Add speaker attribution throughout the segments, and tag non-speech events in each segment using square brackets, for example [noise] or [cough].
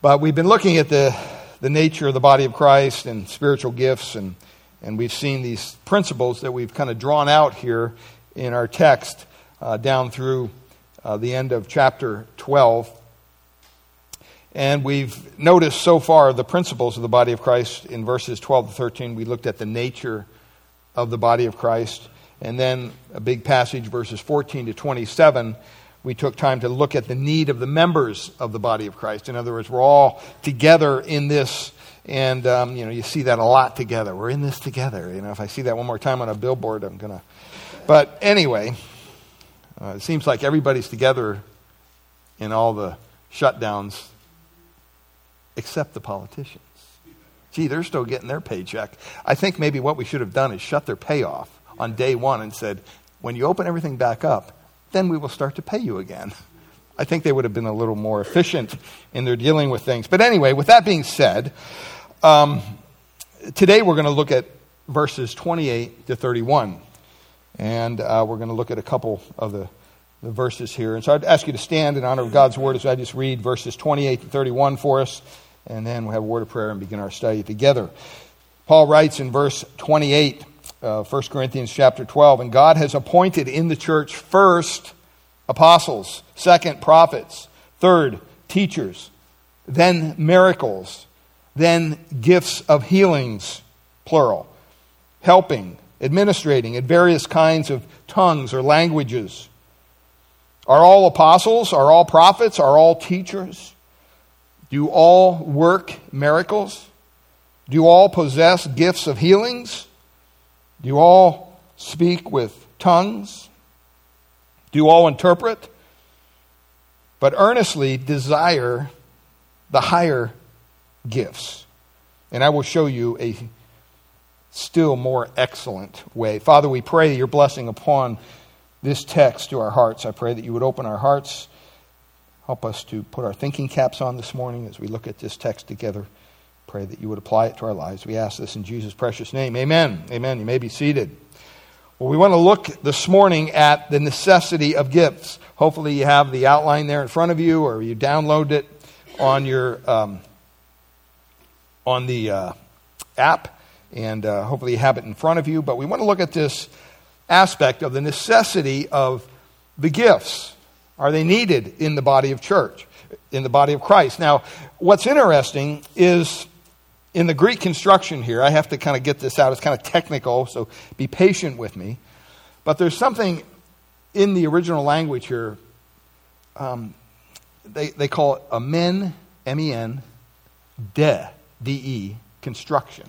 Speaker 1: But we've been looking at the, the nature of the body of Christ and spiritual gifts, and, and we've seen these principles that we've kind of drawn out here in our text uh, down through uh, the end of chapter 12. And we've noticed so far the principles of the body of Christ in verses 12 to 13. We looked at the nature of the body of Christ. And then a big passage, verses 14 to 27, we took time to look at the need of the members of the body of Christ. In other words, we're all together in this, and um, you know, you see that a lot together. We're in this together. You know, if I see that one more time on a billboard, I'm gonna. But anyway, uh, it seems like everybody's together in all the shutdowns, except the politicians. Gee, they're still getting their paycheck. I think maybe what we should have done is shut their payoff on day one and said, when you open everything back up, then we will start to pay you again. I think they would have been a little more efficient in their dealing with things. But anyway, with that being said, um, today we're going to look at verses 28 to 31. And uh, we're going to look at a couple of the, the verses here. And so I'd ask you to stand in honor of God's word as I just read verses 28 to 31 for us. And then we'll have a word of prayer and begin our study together. Paul writes in verse 28 uh, 1 Corinthians chapter 12. And God has appointed in the church first apostles, second prophets, third teachers, then miracles, then gifts of healings, plural, helping, administrating in various kinds of tongues or languages. Are all apostles? Are all prophets? Are all teachers? Do all work miracles? Do all possess gifts of healings? Do you all speak with tongues? Do you all interpret? But earnestly desire the higher gifts. And I will show you a still more excellent way. Father, we pray your blessing upon this text to our hearts. I pray that you would open our hearts. Help us to put our thinking caps on this morning as we look at this text together. Pray that you would apply it to our lives. We ask this in Jesus' precious name. Amen. Amen. You may be seated. Well, we want to look this morning at the necessity of gifts. Hopefully, you have the outline there in front of you, or you download it on your um, on the uh, app, and uh, hopefully, you have it in front of you. But we want to look at this aspect of the necessity of the gifts. Are they needed in the body of church, in the body of Christ? Now, what's interesting is in the Greek construction here, I have to kind of get this out. It's kind of technical, so be patient with me. But there's something in the original language here. Um, they, they call it a men, M E N, de, D E, construction.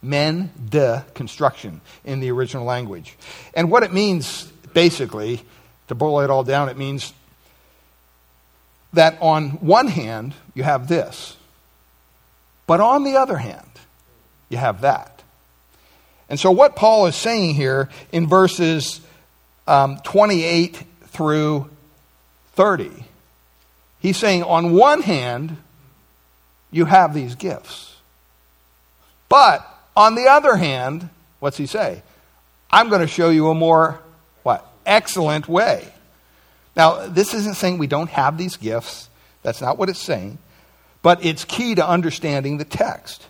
Speaker 1: Men, de, construction in the original language. And what it means, basically, to boil it all down, it means that on one hand, you have this but on the other hand, you have that. And so, what Paul is saying here in verses um, 28 through 30, he's saying, on one hand, you have these gifts. But on the other hand, what's he say? I'm going to show you a more, what? Excellent way. Now, this isn't saying we don't have these gifts. That's not what it's saying. But it's key to understanding the text.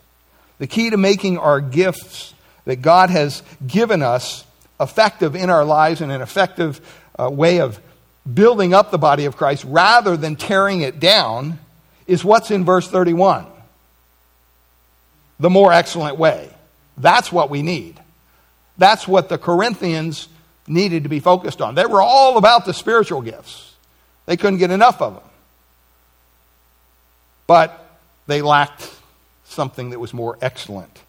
Speaker 1: The key to making our gifts that God has given us effective in our lives and an effective uh, way of building up the body of Christ rather than tearing it down is what's in verse 31 the more excellent way. That's what we need. That's what the Corinthians needed to be focused on. They were all about the spiritual gifts, they couldn't get enough of them. But they lacked something that was more excellent.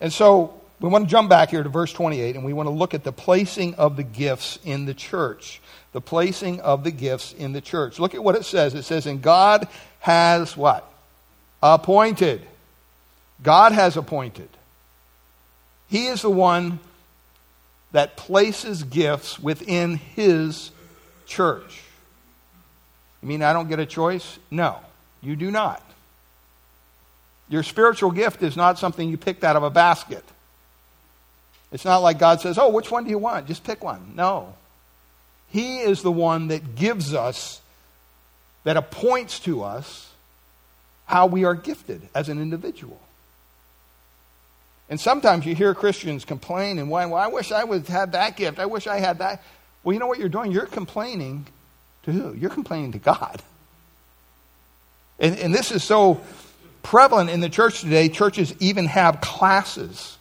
Speaker 1: And so we want to jump back here to verse 28 and we want to look at the placing of the gifts in the church. The placing of the gifts in the church. Look at what it says. It says, And God has what? Appointed. God has appointed. He is the one that places gifts within His church. You mean I don't get a choice? No. You do not. Your spiritual gift is not something you picked out of a basket. It's not like God says, Oh, which one do you want? Just pick one. No. He is the one that gives us that appoints to us how we are gifted as an individual. And sometimes you hear Christians complain and whine, well, I wish I would have that gift. I wish I had that. Well, you know what you're doing? You're complaining to who? You're complaining to God. And, and this is so prevalent in the church today. Churches even have classes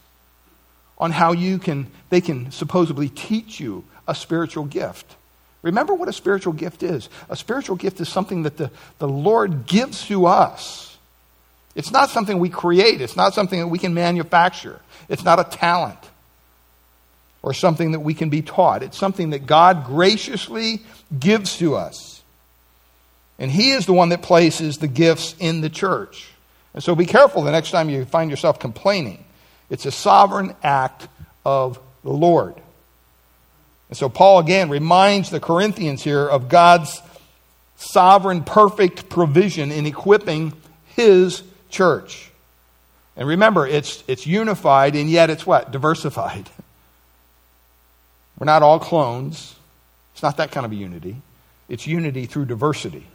Speaker 1: on how you can, they can supposedly teach you a spiritual gift. Remember what a spiritual gift is. A spiritual gift is something that the, the Lord gives to us. It's not something we create, it's not something that we can manufacture, it's not a talent or something that we can be taught. It's something that God graciously gives to us. And He is the one that places the gifts in the church. And so be careful the next time you find yourself complaining. It's a sovereign act of the Lord. And so Paul again reminds the Corinthians here of God's sovereign, perfect provision in equipping his church. And remember, it's, it's unified and yet it's what? Diversified. We're not all clones. It's not that kind of a unity. It's unity through diversity.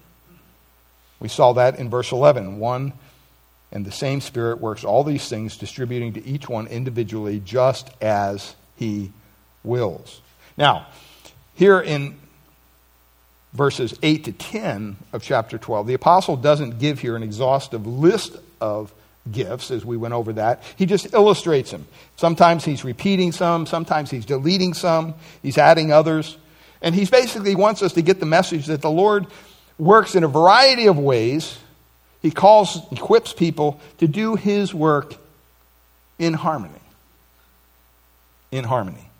Speaker 1: We saw that in verse 11. One and the same Spirit works all these things, distributing to each one individually just as He wills. Now, here in verses 8 to 10 of chapter 12, the apostle doesn't give here an exhaustive list of gifts as we went over that. He just illustrates them. Sometimes he's repeating some, sometimes he's deleting some, he's adding others. And he basically wants us to get the message that the Lord works in a variety of ways. He calls, equips people to do his work in harmony. In harmony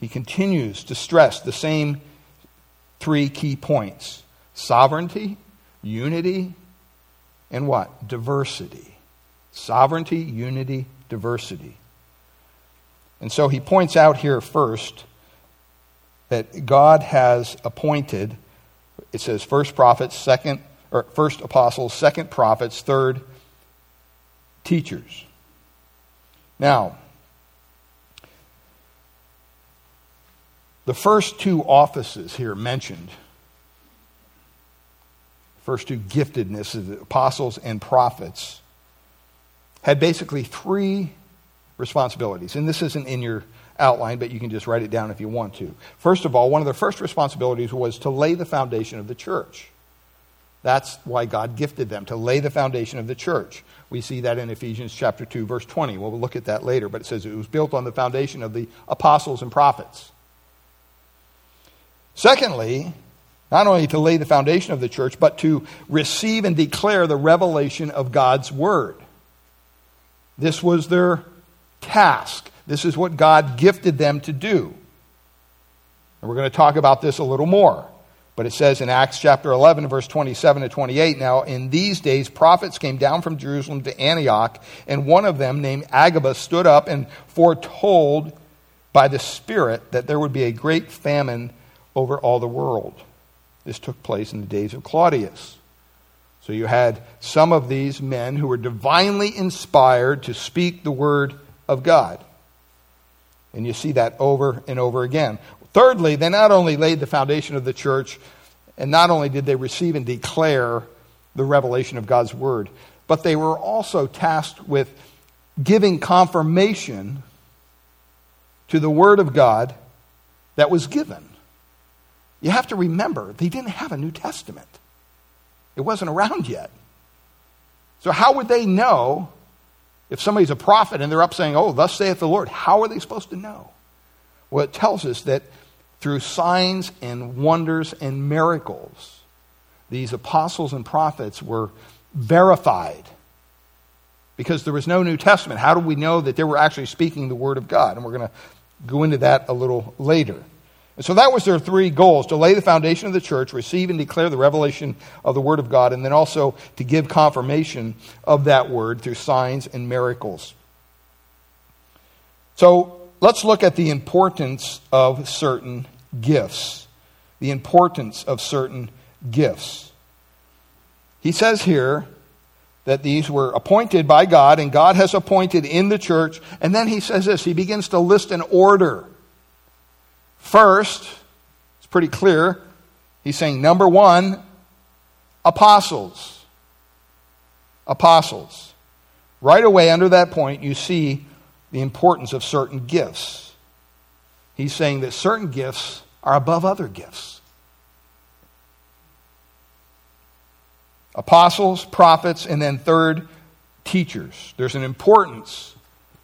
Speaker 1: he continues to stress the same three key points sovereignty, unity, and what? Diversity. Sovereignty, unity, diversity. And so he points out here first that God has appointed, it says first prophets, second, or first apostles, second prophets, third teachers. Now, The first two offices here mentioned, first two giftedness of the apostles and prophets, had basically three responsibilities. And this isn't in your outline, but you can just write it down if you want to. First of all, one of their first responsibilities was to lay the foundation of the church. That's why God gifted them, to lay the foundation of the church. We see that in Ephesians chapter 2, verse 20. We'll look at that later, but it says it was built on the foundation of the apostles and prophets. Secondly, not only to lay the foundation of the church, but to receive and declare the revelation of God's Word. This was their task. This is what God gifted them to do. And we're going to talk about this a little more. But it says in Acts chapter 11, verse 27 to 28 Now, in these days, prophets came down from Jerusalem to Antioch, and one of them, named Agabus, stood up and foretold by the Spirit that there would be a great famine over all the world. This took place in the days of Claudius. So you had some of these men who were divinely inspired to speak the word of God. And you see that over and over again. Thirdly, they not only laid the foundation of the church, and not only did they receive and declare the revelation of God's word, but they were also tasked with giving confirmation to the word of God that was given. You have to remember, they didn't have a New Testament, it wasn't around yet. So, how would they know if somebody's a prophet and they're up saying, Oh, thus saith the Lord? How are they supposed to know? Well, it tells us that through signs and wonders and miracles, these apostles and prophets were verified because there was no New Testament. How do we know that they were actually speaking the Word of God? And we're going to go into that a little later. And so that was their three goals to lay the foundation of the church, receive and declare the revelation of the Word of God, and then also to give confirmation of that Word through signs and miracles. So let's look at the importance of certain gifts. The importance of certain gifts. He says here that these were appointed by God, and God has appointed in the church. And then he says this he begins to list an order First, it's pretty clear. He's saying, number one, apostles. Apostles. Right away, under that point, you see the importance of certain gifts. He's saying that certain gifts are above other gifts. Apostles, prophets, and then third, teachers. There's an importance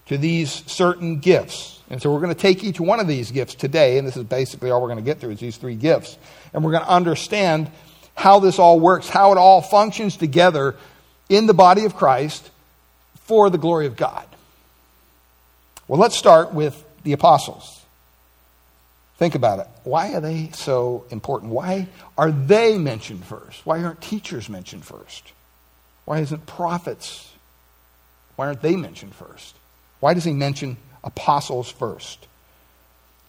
Speaker 1: to these certain gifts. And so we're going to take each one of these gifts today, and this is basically all we're going to get through is these three gifts. And we're going to understand how this all works, how it all functions together in the body of Christ for the glory of God. Well, let's start with the apostles. Think about it. Why are they so important? Why are they mentioned first? Why aren't teachers mentioned first? Why isn't prophets? Why aren't they mentioned first? Why does he mention apostles first?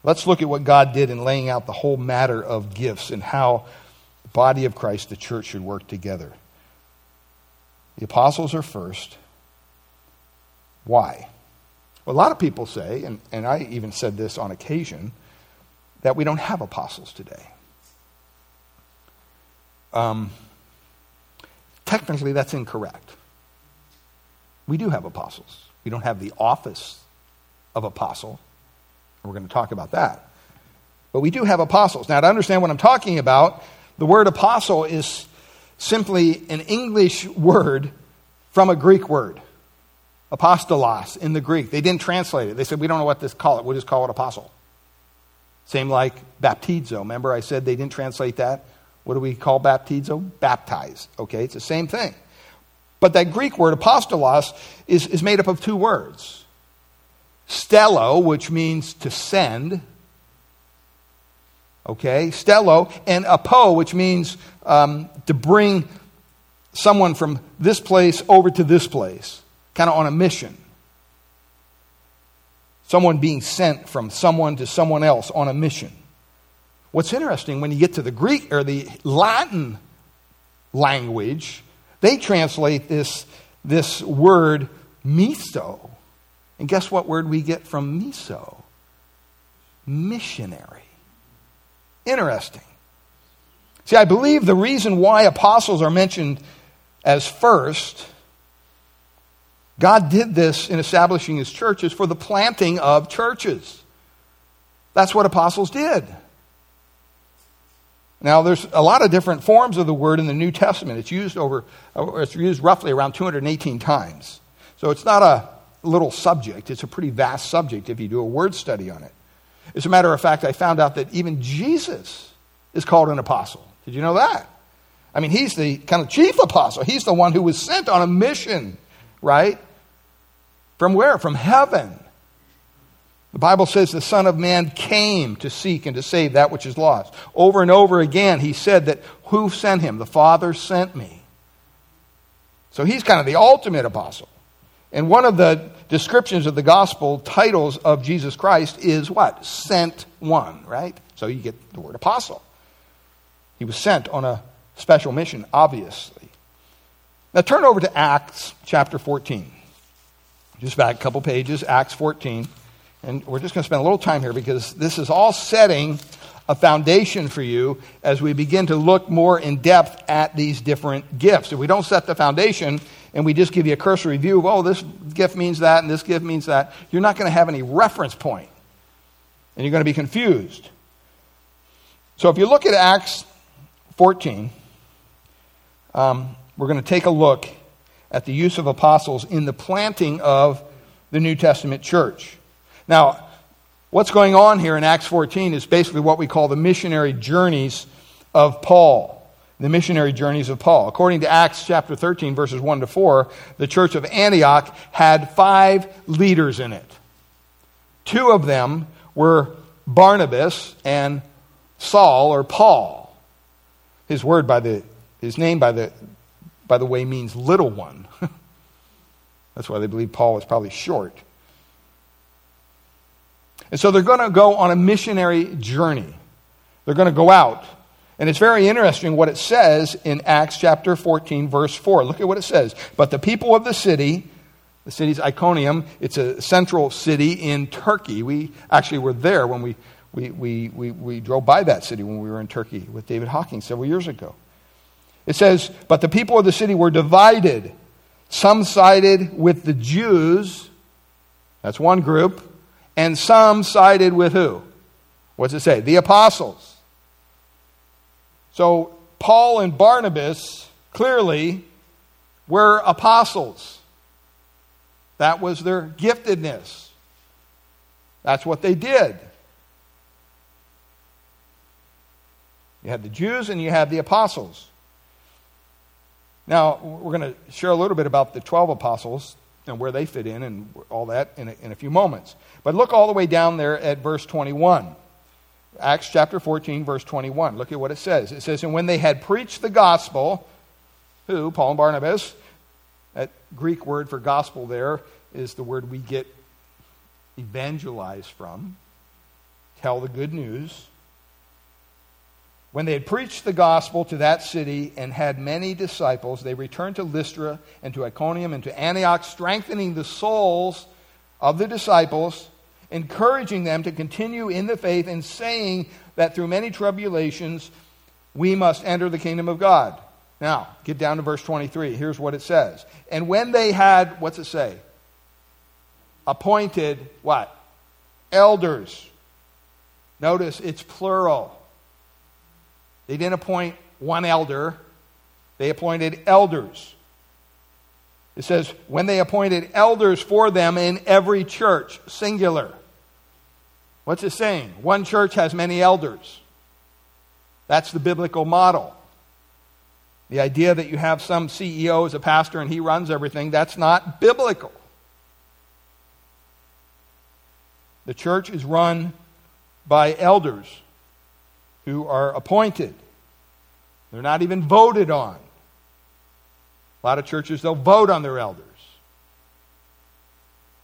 Speaker 1: Let's look at what God did in laying out the whole matter of gifts and how the body of Christ, the church, should work together. The apostles are first. Why? Well, a lot of people say, and, and I even said this on occasion, that we don't have apostles today. Um, technically, that's incorrect. We do have apostles. We don't have the office of apostle. We're going to talk about that. But we do have apostles. Now, to understand what I'm talking about, the word apostle is simply an English word from a Greek word, apostolos in the Greek. They didn't translate it. They said, we don't know what to call it. We'll just call it apostle. Same like baptizo. Remember, I said they didn't translate that? What do we call baptizo? Baptize. Okay, it's the same thing. But that Greek word, apostolos, is, is made up of two words stello, which means to send. Okay, stello, and apo, which means um, to bring someone from this place over to this place, kind of on a mission. Someone being sent from someone to someone else on a mission. What's interesting when you get to the Greek or the Latin language, they translate this, this word miso. And guess what word we get from miso? Missionary. Interesting. See, I believe the reason why apostles are mentioned as first, God did this in establishing his churches for the planting of churches. That's what apostles did. Now, there's a lot of different forms of the word in the New Testament. It's used over, uh, it's used roughly around 218 times. So it's not a little subject. It's a pretty vast subject if you do a word study on it. As a matter of fact, I found out that even Jesus is called an apostle. Did you know that? I mean, he's the kind of chief apostle. He's the one who was sent on a mission, right? From where? From heaven. The Bible says the Son of Man came to seek and to save that which is lost. Over and over again, he said that who sent him? The Father sent me. So he's kind of the ultimate apostle. And one of the descriptions of the gospel titles of Jesus Christ is what? Sent one, right? So you get the word apostle. He was sent on a special mission, obviously. Now turn over to Acts chapter 14. Just back a couple pages, Acts 14. And we're just going to spend a little time here because this is all setting a foundation for you as we begin to look more in depth at these different gifts. If we don't set the foundation and we just give you a cursory view of, oh, this gift means that and this gift means that, you're not going to have any reference. And you're going to be confused. So if you look at Acts 14, um, we're going to take a look at the use of apostles in the planting of the New Testament church. Now, what's going on here in Acts 14 is basically what we call the missionary journeys of Paul. The missionary journeys of Paul. According to Acts chapter 13, verses 1 to 4, the church of Antioch had five leaders in it. Two of them were Barnabas and Saul or Paul. His word by the his name by the by the way means little one. [laughs] That's why they believe Paul was probably short. And so they're going to go on a missionary journey. They're going to go out. And it's very interesting what it says in Acts chapter 14, verse 4. Look at what it says. But the people of the city, the city's Iconium, it's a central city in Turkey. We actually were there when we, we, we, we, we drove by that city when we were in Turkey with David Hocking several years ago. It says, But the people of the city were divided. Some sided with the Jews, that's one group, and some sided with who? What's it say? The apostles. So Paul and Barnabas clearly were apostles. That was their giftedness. That's what they did. You had the Jews and you had the apostles. Now, we're going to share a little bit about the 12 apostles and where they fit in and all that in a, in a few moments. But look all the way down there at verse 21. Acts chapter 14, verse 21. Look at what it says. It says, And when they had preached the gospel, who? Paul and Barnabas. That Greek word for gospel there is the word we get evangelize from. Tell the good news. When they had preached the gospel to that city and had many disciples, they returned to Lystra and to Iconium and to Antioch, strengthening the souls of the disciples, encouraging them to continue in the faith, and saying that through many tribulations we must enter the kingdom of God. Now, get down to verse 23. Here's what it says. And when they had, what's it say? Appointed what? Elders. Notice it's plural. They didn't appoint one elder, they appointed elders. It says, when they appointed elders for them in every church, singular. What's it saying? One church has many elders. That's the biblical model. The idea that you have some CEO as a pastor and he runs everything, that's not biblical. The church is run by elders who are appointed. They're not even voted on. A lot of churches, they'll vote on their elders.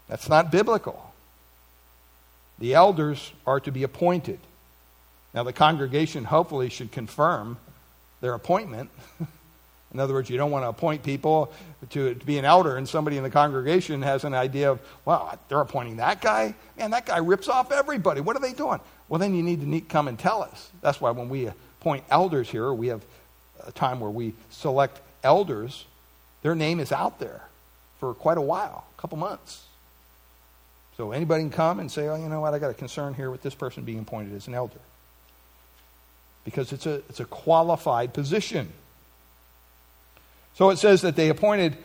Speaker 1: That's not biblical. The elders are to be appointed. Now, the congregation hopefully should confirm their appointment. [laughs] in other words, you don't want to appoint people to, to be an elder, and somebody in the congregation has an idea of, well, they're appointing that guy. Man, that guy rips off everybody. What are they doing? Well, then you need to come and tell us. That's why when we appoint elders here, we have a time where we select elders, their name is out there for quite a while, a couple months. So anybody can come and say, oh, you know what, I got a concern here with this person being appointed as an elder. Because it's a, it's a qualified position. So it says that they appointed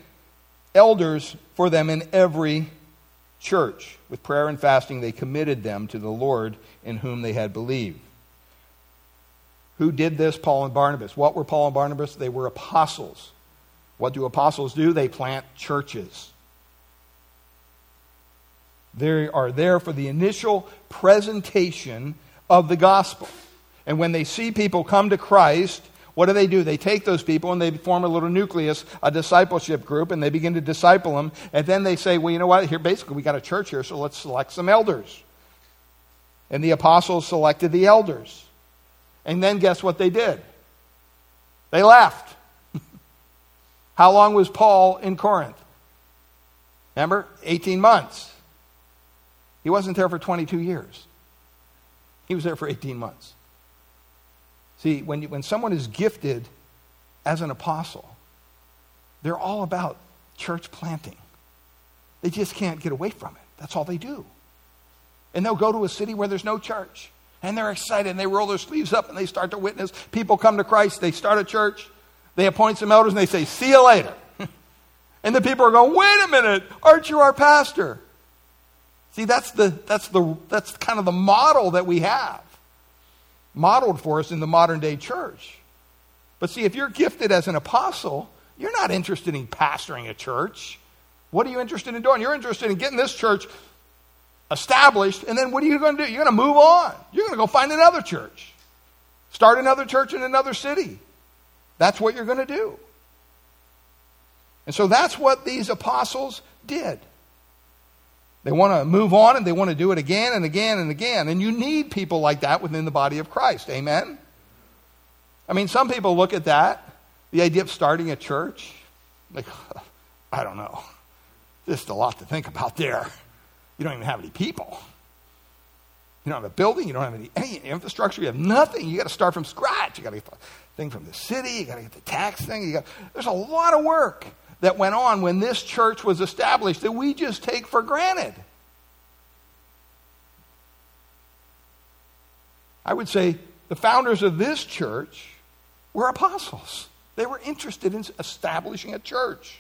Speaker 1: elders for them in every church. With prayer and fasting, they committed them to the Lord in whom they had believed. Who did this? Paul and Barnabas. What were Paul and Barnabas? They were apostles. What do apostles do? They plant churches. They are there for the initial presentation of the gospel. And when they see people come to Christ, what do they do? They take those people and they form a little nucleus, a discipleship group, and they begin to disciple them. And then they say, well, you know what? Here, basically, we got a church here, so let's select some elders. And the apostles selected the elders. And then guess what they did? They left. [laughs] How long was Paul in Corinth? Remember? 18 months. He wasn't there for 22 years, he was there for 18 months. See, when, you, when someone is gifted as an apostle, they're all about church planting. They just can't get away from it. That's all they do. And they'll go to a city where there's no church. And they're excited and they roll their sleeves up and they start to witness. People come to Christ, they start a church, they appoint some elders, and they say, See you later. [laughs] and the people are going, Wait a minute, aren't you our pastor? See, that's, the, that's, the, that's kind of the model that we have, modeled for us in the modern day church. But see, if you're gifted as an apostle, you're not interested in pastoring a church. What are you interested in doing? You're interested in getting this church established, and then what are you going to do? You're going to move on. You're going to go find another church, start another church in another city. That's what you're going to do. And so that's what these apostles did. They want to move on and they want to do it again and again and again. And you need people like that within the body of Christ. Amen? I mean, some people look at that, the idea of starting a church, like, [laughs] I don't know. Just a lot to think about there. You don't even have any people. You don't have a building. You don't have any, any infrastructure. You have nothing. You got to start from scratch. You got to get the thing from the city, you got to get the tax thing. You Got, there's a lot of work that went on when this church was established that we just take for granted. I would say the founders of this church were apostles. They were interested in establishing a church.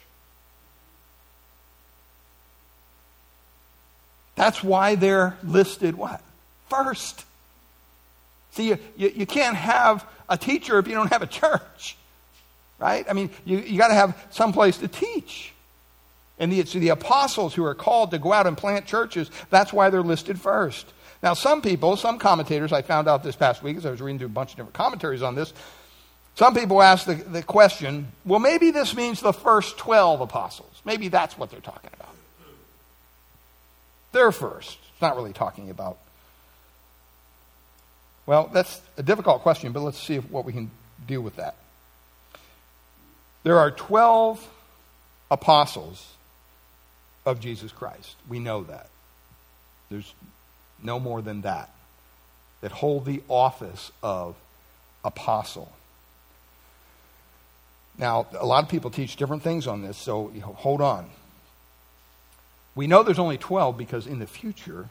Speaker 1: That's why they're listed what? First. See, you, you, you can't have a teacher if you don't have a church, right? I mean, you, you got to have some place to teach. And the, it's the apostles who are called to go out and plant churches. That's why they're listed first. Now, some people, some commentators, I found out this past week as I was reading through a bunch of different commentaries on this, some people ask the, the question well, maybe this means the first 12 apostles. Maybe that's what they're talking about. They're first. It's not really talking about. Well, that's a difficult question, but let's see if, what we can do with that. There are 12 apostles of Jesus Christ. We know that. There's no more than that, that hold the office of apostle. Now, a lot of people teach different things on this, so you know, hold on. We know there's only 12 because in the future,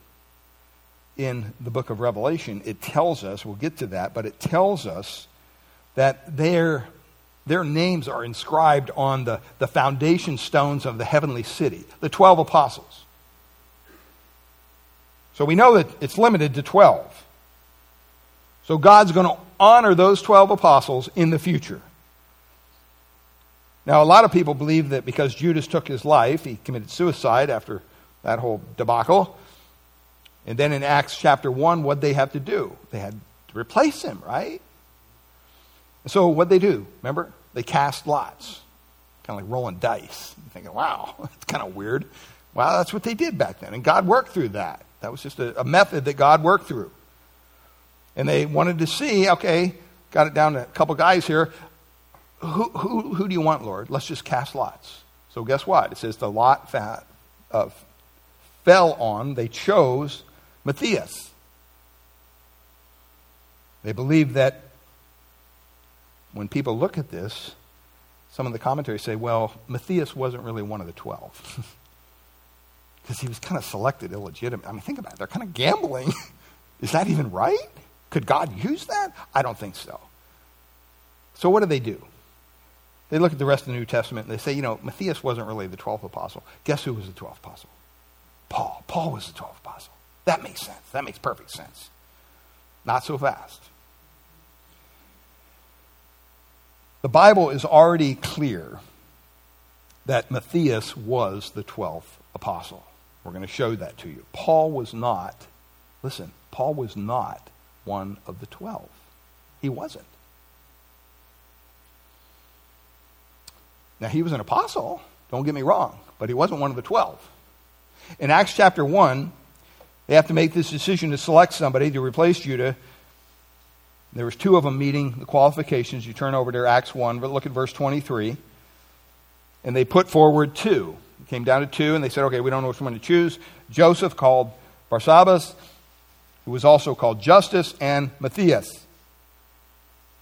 Speaker 1: in the book of Revelation, it tells us, we'll get to that, but it tells us that their, their names are inscribed on the, the foundation stones of the heavenly city, the 12 apostles. So we know that it's limited to 12. So God's going to honor those 12 apostles in the future. Now, a lot of people believe that because Judas took his life, he committed suicide after that whole debacle. And then in Acts chapter 1, what they have to do? They had to replace him, right? so what they do? Remember? They cast lots, kind of like rolling dice. You're thinking, wow, [laughs] that's kind of weird. Well, that's what they did back then. And God worked through that. That was just a, a method that God worked through. And they wanted to see, okay, got it down to a couple guys here. Who, who, who do you want, Lord? Let's just cast lots. So guess what? It says the lot fat, uh, fell on, they chose Matthias. They believed that when people look at this, some of the commentaries say, well, Matthias wasn't really one of the twelve. [laughs] because he was kind of selected illegitimate. I mean, think about it. They're kind of gambling. [laughs] Is that even right? Could God use that? I don't think so. So, what do they do? They look at the rest of the New Testament and they say, you know, Matthias wasn't really the 12th apostle. Guess who was the 12th apostle? Paul. Paul was the 12th apostle. That makes sense. That makes perfect sense. Not so fast. The Bible is already clear that Matthias was the 12th apostle. We're going to show that to you. Paul was not, listen, Paul was not one of the twelve. He wasn't. Now, he was an apostle, don't get me wrong, but he wasn't one of the twelve. In Acts chapter 1, they have to make this decision to select somebody to replace Judah. There was two of them meeting the qualifications. You turn over to Acts 1, but look at verse 23. And they put forward two. It came down to two, and they said, okay, we don't know which one to choose. Joseph called Barsabbas, who was also called Justus, and Matthias.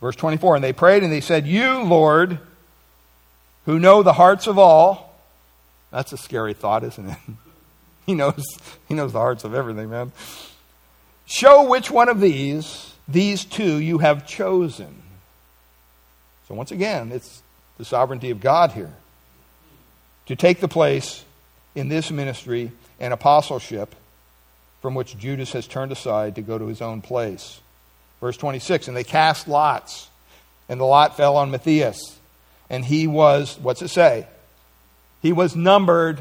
Speaker 1: Verse 24, and they prayed and they said, You, Lord, who know the hearts of all. That's a scary thought, isn't it? [laughs] he knows, he knows the hearts of everything, man. Show which one of these, these two, you have chosen. So once again, it's the sovereignty of God here to take the place in this ministry and apostleship from which Judas has turned aside to go to his own place. Verse 26 And they cast lots, and the lot fell on Matthias. And he was, what's it say? He was numbered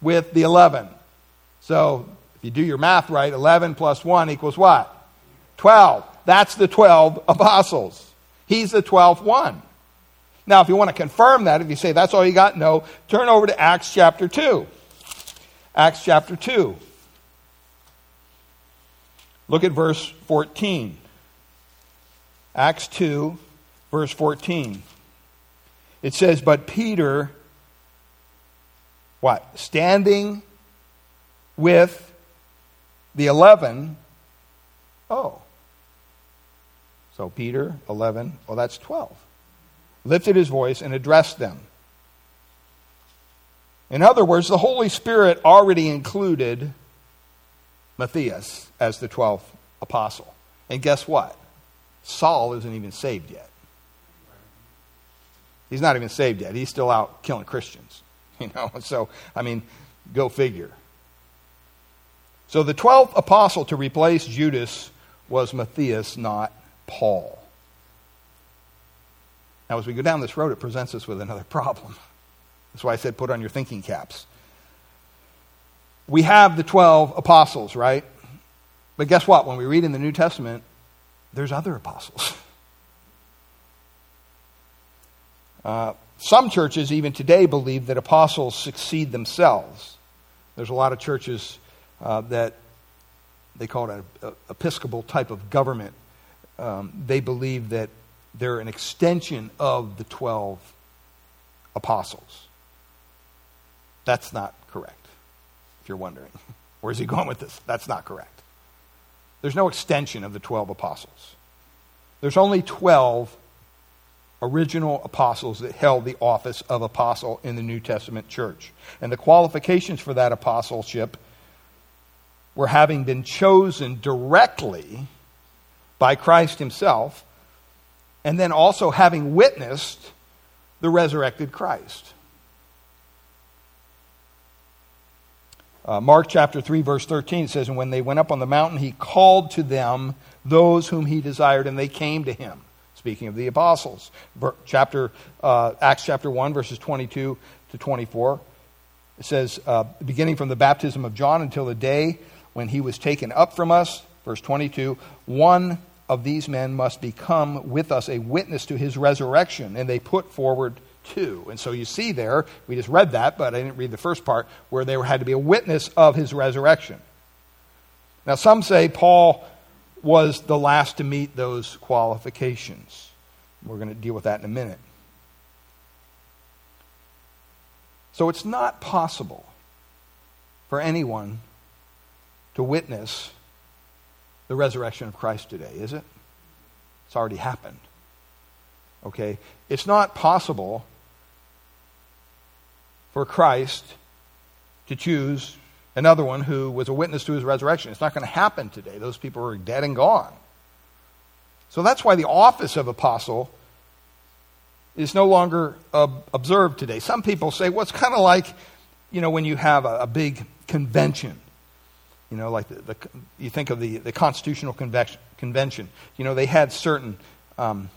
Speaker 1: with the 11. So if you do your math right, 11 plus 1 equals what? 12. That's the 12 apostles. He's the 12th one. Now, if you want to confirm that, if you say that's all you got, no, turn over to Acts chapter 2. Acts chapter 2. Look at verse 14. Acts 2, verse 14. It says, But Peter, what? Standing with the eleven. Oh. So Peter, 11, well, that's 12. Lifted his voice and addressed them. In other words, the Holy Spirit already included Matthias as the 12th apostle. And guess what? Saul isn't even saved yet. He's not even saved yet. He's still out killing Christians. [laughs] You know, so I mean, go figure. So the 12th apostle to replace Judas was Matthias, not Paul. Now, as we go down this road, it presents us with another problem. That's why I said put on your thinking caps. We have the 12 apostles, right? But guess what? When we read in the New Testament, there's other apostles. [laughs] Uh, some churches, even today, believe that apostles succeed themselves. There's a lot of churches uh, that they call it an episcopal type of government. Um, they believe that they're an extension of the 12 apostles. That's not correct, if you're wondering. [laughs] Where's he going with this? That's not correct. There's no extension of the 12 apostles. There's only 12 original apostles that held the office of apostle in the New Testament church. And the qualifications for that apostleship were having been chosen directly by Christ himself, and then also having witnessed the resurrected Christ. Uh, Mark chapter 3, verse 13 says, And when they went up on the mountain, he called to them those whom he desired, and they came to him. Speaking of the apostles. Chapter, uh, Acts chapter 1, verses 22 to 24. It says, uh, beginning from the baptism of John until the day when he was taken up from us, verse 22, one of these men must become with us a witness to his resurrection. And they put forward two. And so you see there, we just read that, but I didn't read the first part, where there had to be a witness of his resurrection. Now, some say Paul was the last to meet those qualifications. We're going to deal with that in a minute. So it's not possible for anyone to witness the resurrection of Christ today, is it? It's already happened. Okay? It's not possible for Christ to choose another one who was a witness to his resurrection. It's not going to happen today. Those people are dead and gone. So that's why the office of apostle is no longer observed today. Some people say, well, it's kind of like, you know, when you have a, a big convention. You know, like the, the, you think of the, the Constitutional Convention, Convention. You know, they had certain um,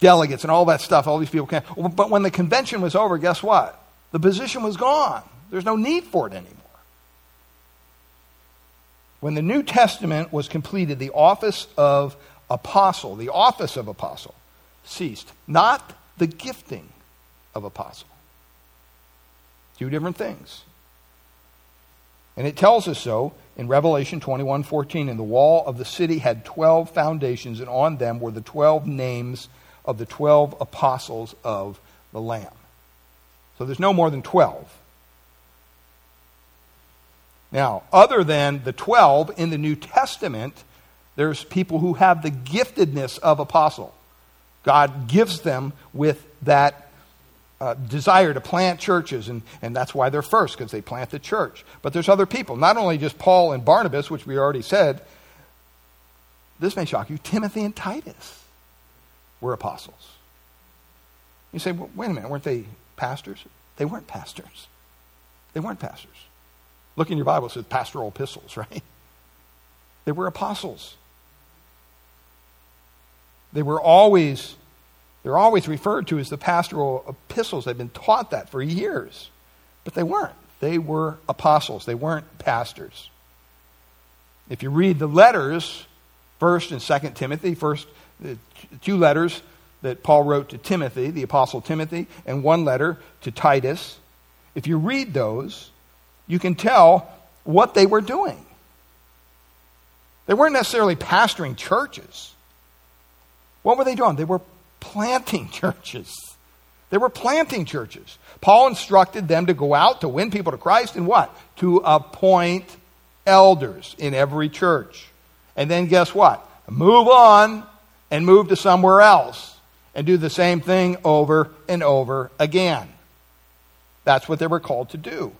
Speaker 1: delegates and all that stuff. All these people came. But when the convention was over, guess what? The position was gone. There's no need for it anymore. When the New Testament was completed, the office of apostle, the office of apostle, ceased. Not the gifting of apostle. Two different things. And it tells us so in Revelation 21 14. And the wall of the city had 12 foundations, and on them were the 12 names of the 12 apostles of the Lamb. So there's no more than 12. Now, other than the 12 in the New Testament, there's people who have the giftedness of apostle. God gives them with that uh, desire to plant churches, and, and that's why they're first, because they plant the church. But there's other people, not only just Paul and Barnabas, which we already said. This may shock you Timothy and Titus were apostles. You say, well, wait a minute, weren't they pastors? They weren't pastors. They weren't pastors. Look in your Bible, it says pastoral epistles, [laughs] right? They were apostles. They were always they're always referred to as the pastoral epistles. They've been taught that for years. But they weren't. They were apostles. They weren't pastors. If you read the letters, first and second Timothy, first the two letters that Paul wrote to Timothy, the apostle Timothy, and one letter to Titus, if you read those, you can tell what they were doing. They weren't necessarily pastoring churches. What were they doing? They were planting [laughs] churches. They were planting churches. Paul instructed them to go out to win people to Christ and what? To appoint elders in every church. And then guess what? Move on and move to somewhere else and do the same thing over and over again. That's what they were called to do.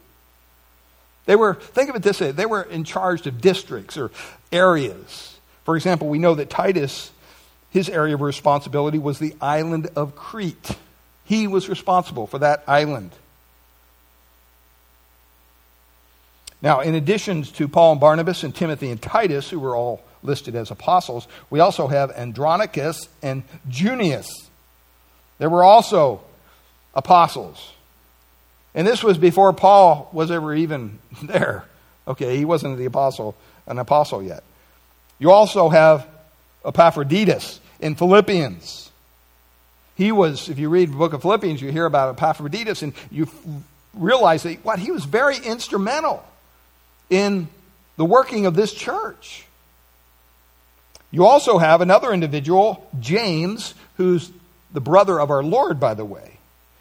Speaker 1: They were, think of it this way, they were in charge of districts or areas. For example, we know that Titus, his area of responsibility was the island of Crete. He was responsible for that island. Now, in addition to Paul and Barnabas and Timothy and Titus, who were all listed as apostles, we also have Andronicus and Junius. There were also apostles. And this was before Paul was ever even [laughs] there. Okay, he wasn't the apostle, an apostle yet. You also have Epaphroditus in Philippians. He was, if you read the book of Philippians, you hear about Epaphroditus, and you realize that what he was very instrumental in the working of this church. You also have another individual, James, who's the brother of our Lord, by the way.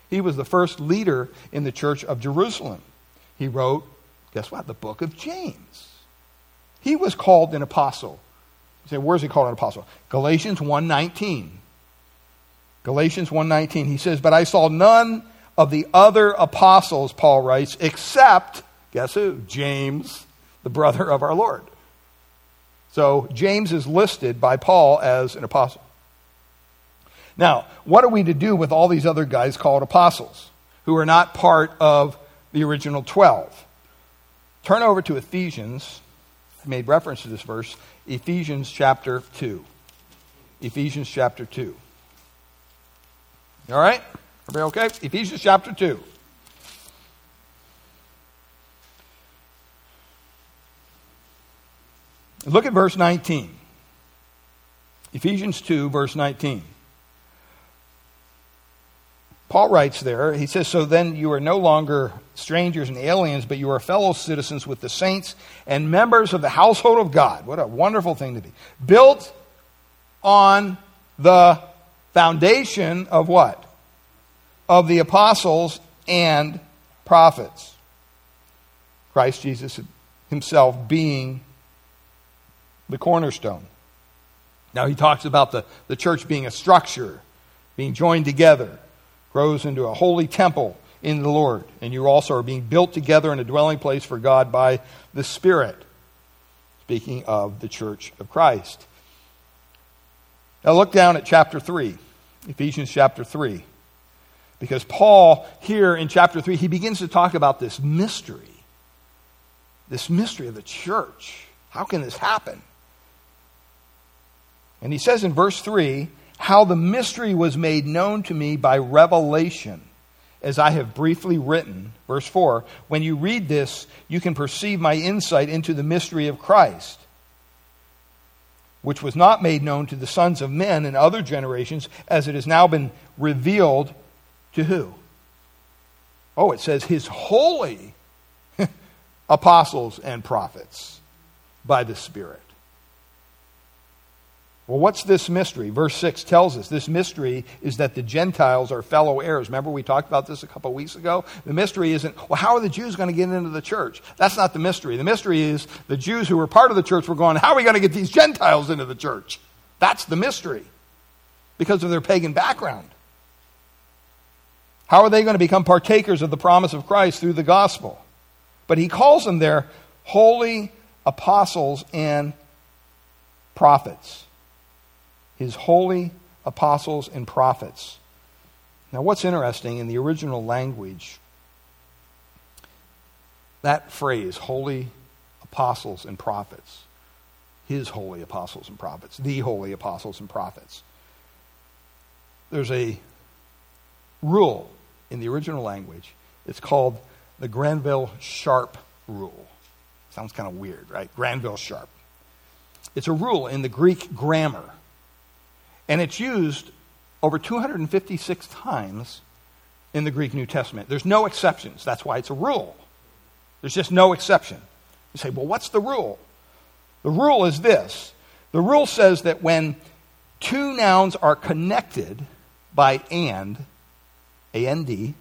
Speaker 1: He was the first leader in the church of Jerusalem. He wrote, guess what? The book of James. He was called an apostle. You say, where's he called an apostle? Galatians 1.19. Galatians 1.19. He says, But I saw none of the other apostles, Paul writes, except, guess who? James, the brother of our Lord. So James is listed by Paul as an apostle. Now, what are we to do with all these other guys called apostles who are not part of the original 12? Turn over to Ephesians. I made reference to this verse. Ephesians chapter 2. Ephesians chapter 2. All right? Everybody okay? Ephesians chapter 2. Look at verse 19. Ephesians 2, verse 19. Paul writes there, he says, So then you are no longer strangers and aliens, but you are fellow citizens with the saints and members of the household of God. What a wonderful thing to be. Built on the foundation of what? Of the apostles and prophets. Christ Jesus himself being the cornerstone. Now he talks about the, the church being a structure, being joined together grows into a holy temple in the Lord. And you also are being built together in a dwelling place for God by the Spirit. Speaking of the church of Christ. Now look down at chapter 3, Ephesians chapter 3. Because Paul, here in chapter 3, he begins to talk about this mystery. This mystery of the church. How can this happen? And he says in verse 3 how the mystery was made known to me by revelation, as I have briefly written. Verse 4 When you read this, you can perceive my insight into the mystery of Christ, which was not made known to the sons of men in other generations, as it has now been revealed to who? Oh, it says his holy [laughs] apostles and prophets by the Spirit. Well, what's this mystery? Verse 6 tells us this mystery is that the Gentiles are fellow heirs. Remember, we talked about this a couple of weeks ago? The mystery isn't, well, how are the Jews going to get into the church? That's not the mystery. The mystery is the Jews who were part of the church were going, how are we going to get these Gentiles into the church? That's the mystery because of their pagan background. How are they going to become partakers of the promise of Christ through the gospel? But he calls them there holy apostles and prophets his holy apostles and prophets. Now, what's interesting in the original language, that phrase, holy apostles and prophets, his holy apostles and prophets, the holy apostles and prophets, there's a rule in the original language. It's called the Granville Sharp rule. Sounds kind of weird, right? Granville Sharp. It's a rule in the Greek grammar and it's used over 256 times in the Greek New Testament. There's no exceptions. That's why it's a rule. There's just no exception. You say, well, what's the rule? The rule is this the rule says that when two nouns are connected by and, A-N-D,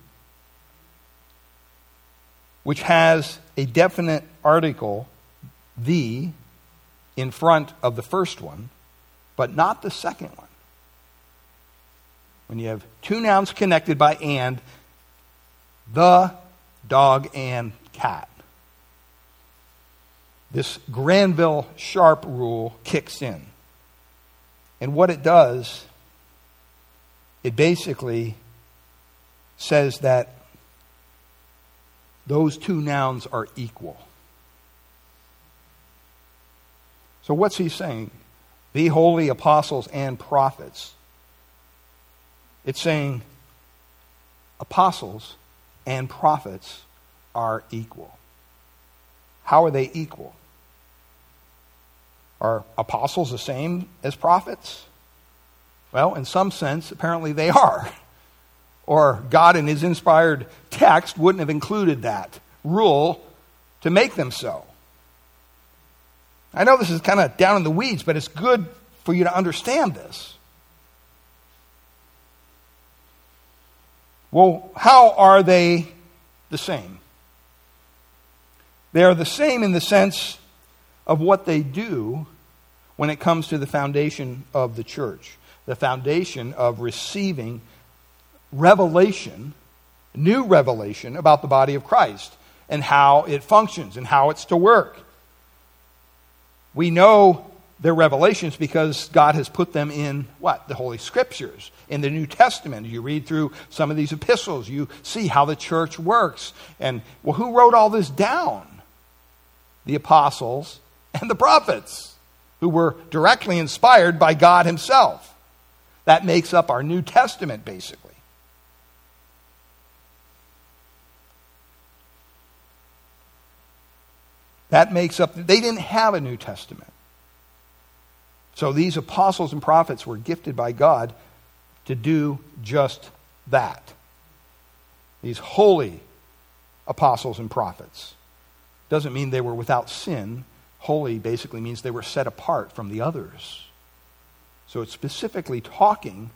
Speaker 1: which has a definite article, the, in front of the first one, but not the second one. When you have two nouns connected by and, the, dog, and cat. This Granville Sharp rule kicks in. And what it does, it basically says that those two nouns are equal. So, what's he saying? The holy apostles and prophets. It's saying apostles and prophets are equal. How are they equal? Are apostles the same as prophets? Well, in some sense, apparently they are. Or God, in His inspired text, wouldn't have included that rule to make them so. I know this is kind of down in the weeds, but it's good for you to understand this. Well, how are they the same? They are the same in the sense of what they do when it comes to the foundation of the church, the foundation of receiving revelation, new revelation about the body of Christ and how it functions and how it's to work. We know their revelations because God has put them in what? The Holy Scriptures, in the New Testament. You read through some of these epistles, you see how the church works. And, well, who wrote all this down? The apostles and the prophets, who were directly inspired by God Himself. That makes up our New Testament, basically. That makes up, they didn't have a New Testament. So these apostles and prophets were gifted by God to do just that. These holy apostles and prophets. Doesn't mean they were without sin. Holy basically means they were set apart from the others. So it's specifically talking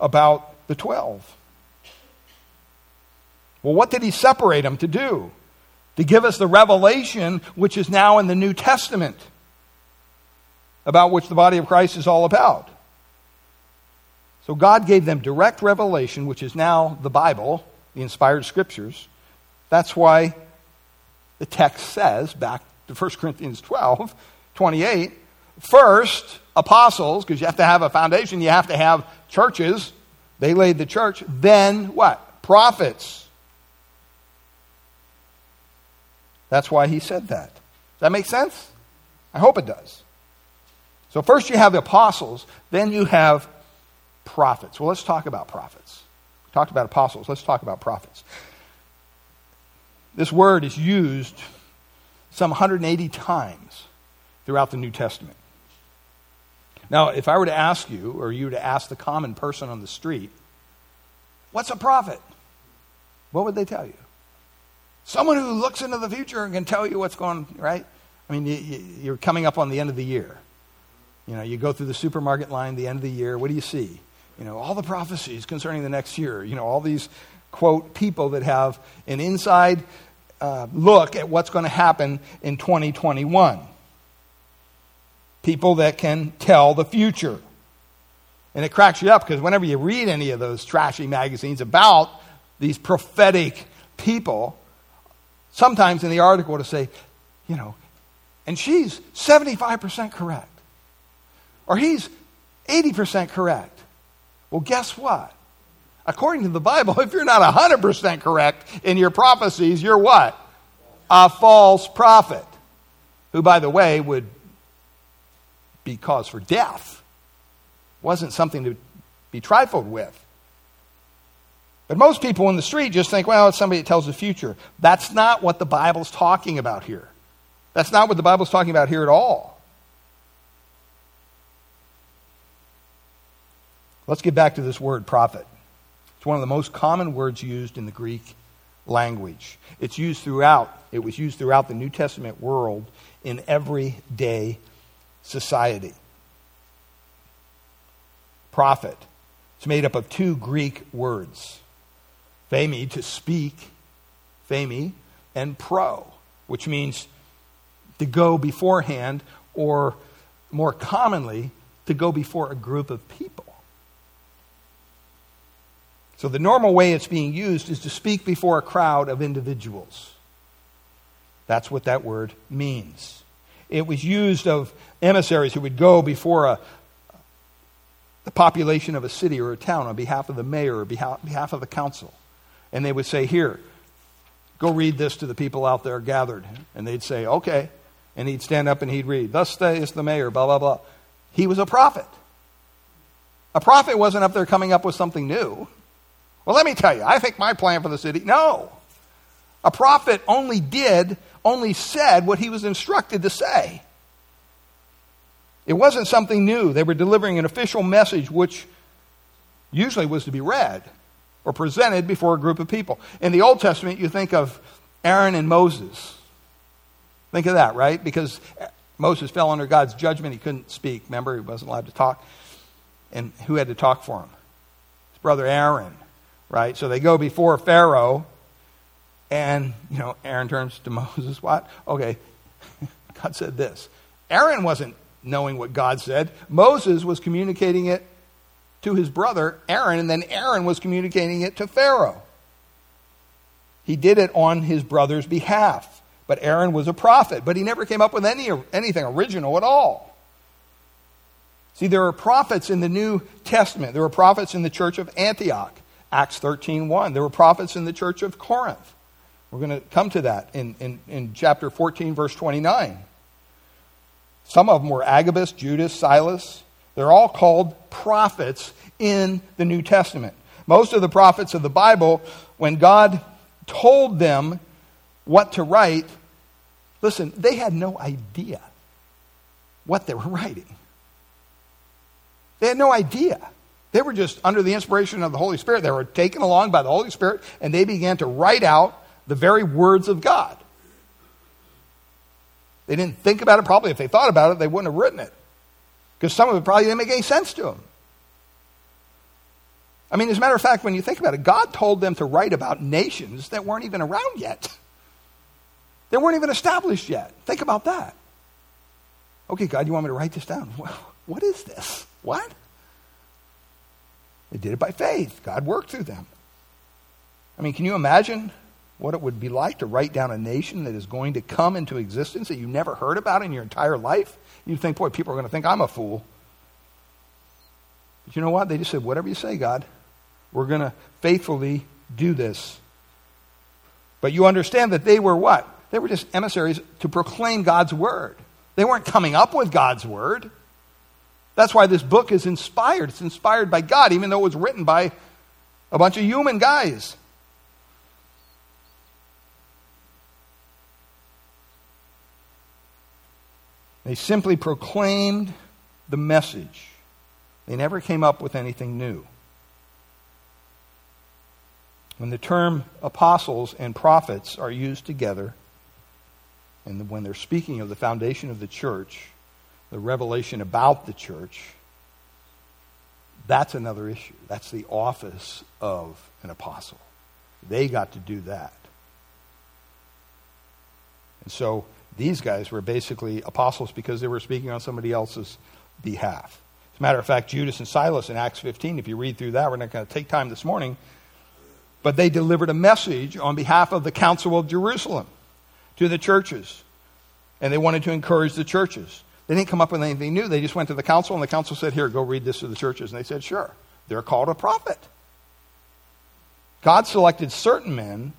Speaker 1: about the 12. Well, what did he separate them to do? to give us the revelation which is now in the New Testament, about which the body of Christ is all about. So God gave them direct revelation, which is now the Bible, the inspired scriptures. That's why the text says, back to 1 Corinthians 12, 28, first, apostles, because you have to have a foundation, you have to have churches. They laid the church. Then what? Prophets. That's why he said that. Does that make sense? I hope it does. So, first you have the apostles, then you have prophets. Well, let's talk about prophets. We talked about apostles, let's talk about prophets. This word is used some 180 times throughout the New Testament. Now, if I were to ask you, or you were to ask the common person on the street, what's a prophet? What would they tell you? Someone who looks into the future and can tell you what's going right. I mean, you, are coming up on the end of the year. You know, you go through the supermarket line, at the end of the year. What do you see? You know, all the prophecies concerning the next year. You know, all these quote people that have an inside uh, look at what's going to happen in 2021. People that can tell the future. And it cracks you up because whenever you read any of those trashy magazines about these prophetic people, sometimes in the article to say, you know, and she's 75% correct. Or he's 80% correct. Well, guess what? According to the Bible, [laughs] if you're not 100% correct in your prophecies, you're what? A false prophet. Who, by the way, would be cause for death. Wasn't something to be trifled with. But most people in the street just think, well, it's somebody that tells the future. That's not what the Bible's talking about here. That's not what the Bible's talking about here at all. Let's get back to this word prophet. It's one of the most common words used in the Greek language. It's used throughout, it was used throughout the New Testament world in everyday society. Prophet. It's made up of two Greek words. Phemi, to speak, phemi, and pro, which means to go beforehand, or more commonly, to go before a group of people. So the normal way it's being used is to speak before a crowd of individuals. That's what that word means. It was used of emissaries who would go before a, the population of a city or a town on behalf of the mayor or behalf, behalf of the council. And they would say, Here, go read this to the people out there gathered. And they'd say, Okay. And he'd stand up and he'd read, Thus says the mayor, blah, blah, blah. He was a prophet. A prophet wasn't up there coming up with something new. Well, let me tell you, I think my plan for the city. No. A prophet only did, only said what he was instructed to say. It wasn't something new. They were delivering an official message which usually was to be read or presented before a group of people. In the Old Testament, you think of Aaron and Moses. Think of that, right? Because Moses fell under God's judgment. He couldn't speak. Remember, he wasn't allowed to talk. And who had to talk for him? His brother Aaron, right? So they go before Pharaoh, and, you know, Aaron turns to [laughs] Moses, what? Okay, [laughs] God said this. Aaron wasn't knowing what God said. Moses was communicating it to his brother Aaron, and then Aaron was communicating it to Pharaoh. He did it on his brother's behalf. But Aaron was a prophet, but he never came up with any, anything original at all. See, there are prophets in the New Testament. There were prophets in the church of Antioch, Acts 13.1. There were prophets in the church of Corinth. We're going to come to that in, in, in chapter 14, verse 29. Some of them were Agabus, Judas, Silas. They're all called prophets in the New Testament. Most of the prophets of the Bible, when God told them what to write, listen, they had no idea what they were writing. They had no idea. They were just under the inspiration of the Holy Spirit. They were taken along by the Holy Spirit, and they began to write out the very words of God. They didn't think about it. Probably if they thought about it, they wouldn't have written it. Because some of it probably didn't make any sense to them. I mean, as a matter of fact, when you think about it, God told them to write about nations that weren't even around yet. They weren't even established yet. Think about that. Okay, God, you want me to write this down? [laughs] What is this? What? They did it by faith. God worked through them. I mean, can you imagine what it would be like to write down a nation that is going to come into existence that you never heard about in your entire life? You'd think, boy, people are going to think I'm a fool. But you know what? They just said, whatever you say, God, we're going to faithfully do this. But you understand that they were what? They were just emissaries to proclaim God's word. They weren't coming up with God's word. That's why this book is inspired. It's inspired by God, even though it was written by a bunch of human guys. They simply proclaimed the message. They never came up with anything new. When the term apostles and prophets are used together, and when they're speaking of the foundation of the church, the revelation about the church, that's another issue. That's the office of an apostle. They got to do that. And so these guys were basically apostles because they were speaking on somebody else's behalf. As a matter of fact, Judas and Silas in Acts 15, if you read through that, we're not going to take time this morning, but they delivered a message on behalf of the Council of Jerusalem to the churches. And they wanted to encourage the churches. They didn't come up with anything new. They just went to the council, and the council said, Here, go read this to the churches. And they said, Sure. They're called a prophet. God selected certain men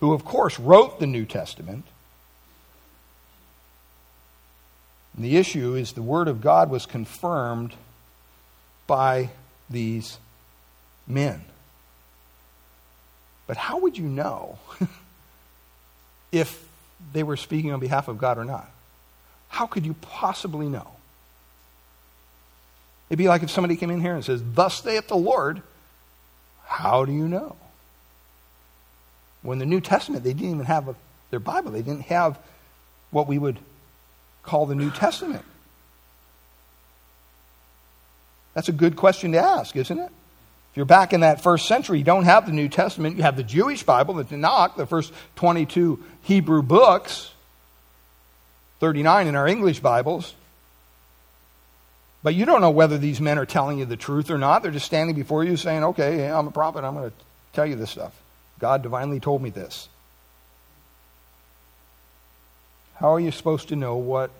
Speaker 1: who, of course, wrote the New Testament And the issue is the Word of God was confirmed by these men. But how would you know [laughs] if they were speaking on behalf of God or not? How could you possibly know? It'd be like if somebody came in here and says, Thus saith the Lord. How do you know? When the New Testament, they didn't even have a, their Bible. They didn't have what we would call the New Testament? That's a good question to ask, isn't it? If you're back in that first century, you don't have the New Testament. You have the Jewish Bible, the Tanakh, the first 22 Hebrew books, 39 in our English Bibles. But you don't know whether these men are telling you the truth or not. They're just standing before you saying, okay, I'm a prophet. I'm going to tell you this stuff. God divinely told me this. How are you supposed to know what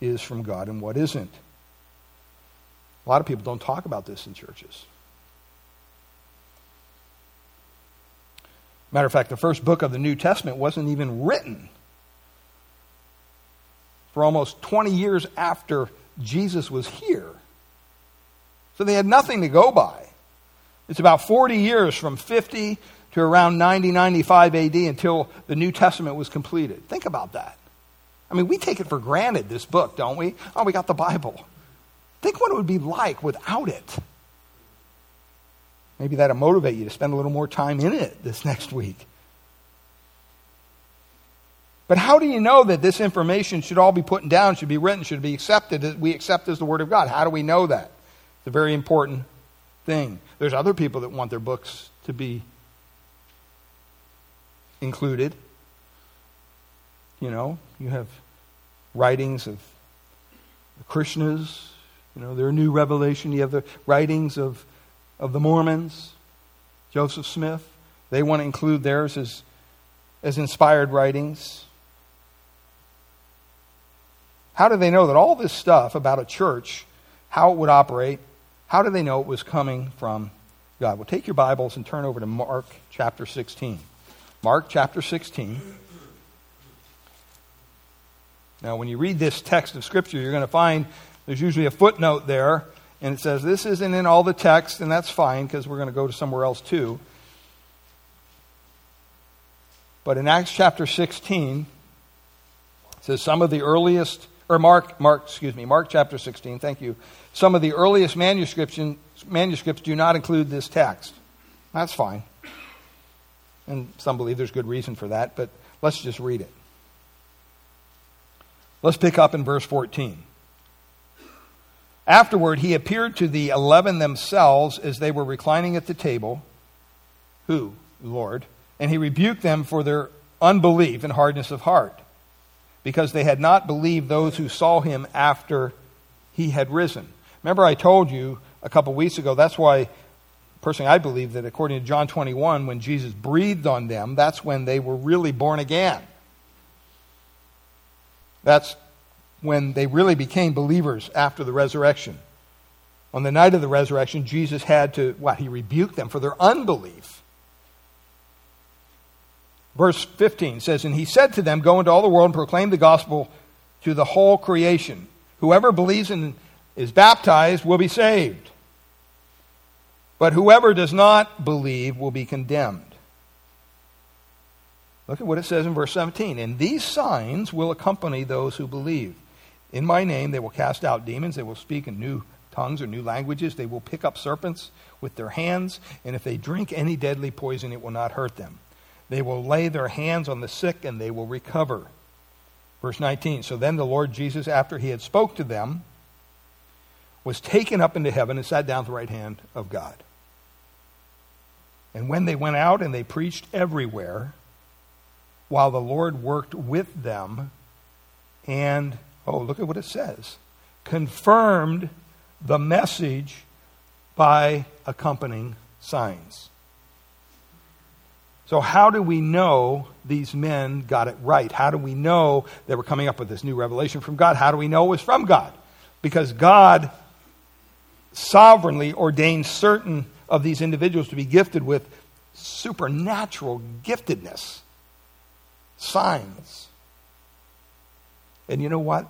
Speaker 1: is from God and what isn't? A lot of people don't talk about this in churches. Matter of fact, the first book of the New Testament wasn't even written for almost 20 years after Jesus was here. So they had nothing to go by. It's about 40 years from 50 to around 90, 95 AD until the New Testament was completed. Think about that. I mean, we take it for granted, this book, don't we? Oh, we got the Bible. Think what it would be like without it. Maybe that'll motivate you to spend a little more time in it this [laughs] next week. But how do you know that this information should all be put down, should be written, should be accepted, that we accept as the Word of God? How do we know that? It's a very important thing. There's other people that want their books to be included. You know, you have writings of the Krishnas, you know, their new revelation. You have the writings of, of the Mormons, Joseph Smith. They want to include theirs as, as inspired writings. How do they know that all this stuff about a church, how it would operate, how do they know it was coming from God? Well, take your Bibles and turn over to Mark chapter 16. Mark chapter 16. Now, when you read this text of Scripture, you're going to find there's usually a footnote there, and it says this isn't in all the text, and that's fine because we're going to go to somewhere else too. But in Acts chapter 16, it says some of the earliest or Mark, Mark, excuse me, Mark chapter 16, thank you. Some of the earliest manuscripts, manuscripts do not include this text. That's fine. And some believe there's good reason for that, but let's just read it. Let's pick up in verse 14. Afterward, he appeared to the eleven themselves as they were reclining at the table. Who? Lord. And he rebuked them for their unbelief and hardness of heart because they had not believed those who saw him after he had risen. Remember, I told you a couple weeks ago, that's why, personally, I believe that according to John 21, when Jesus breathed on them, that's when they were really born again. That's when they really became believers after the resurrection. On the night of the resurrection, Jesus had to, what? He rebuked them for their unbelief. Verse 15 says, And he said to them, Go into all the world and proclaim the gospel to the whole creation. Whoever believes and is baptized will be saved. But whoever does not believe will be condemned. Look at what it says in verse 17. And these signs will accompany those who believe. In my name they will cast out demons, they will speak in new tongues or new languages, they will pick up serpents with their hands, and if they drink any deadly poison, it will not hurt them. They will lay their hands on the sick and they will recover. Verse 19 So then the Lord Jesus, after he had spoke to them, was taken up into heaven and sat down at the right hand of God. And when they went out and they preached everywhere, while the Lord worked with them, and, oh, look at what it says, confirmed the message by accompanying signs. So, how do we know these men got it right? How do we know they were coming up with this new revelation from God? How do we know it was from God? Because God sovereignly ordained certain of these individuals to be gifted with supernatural giftedness, signs. And you know what?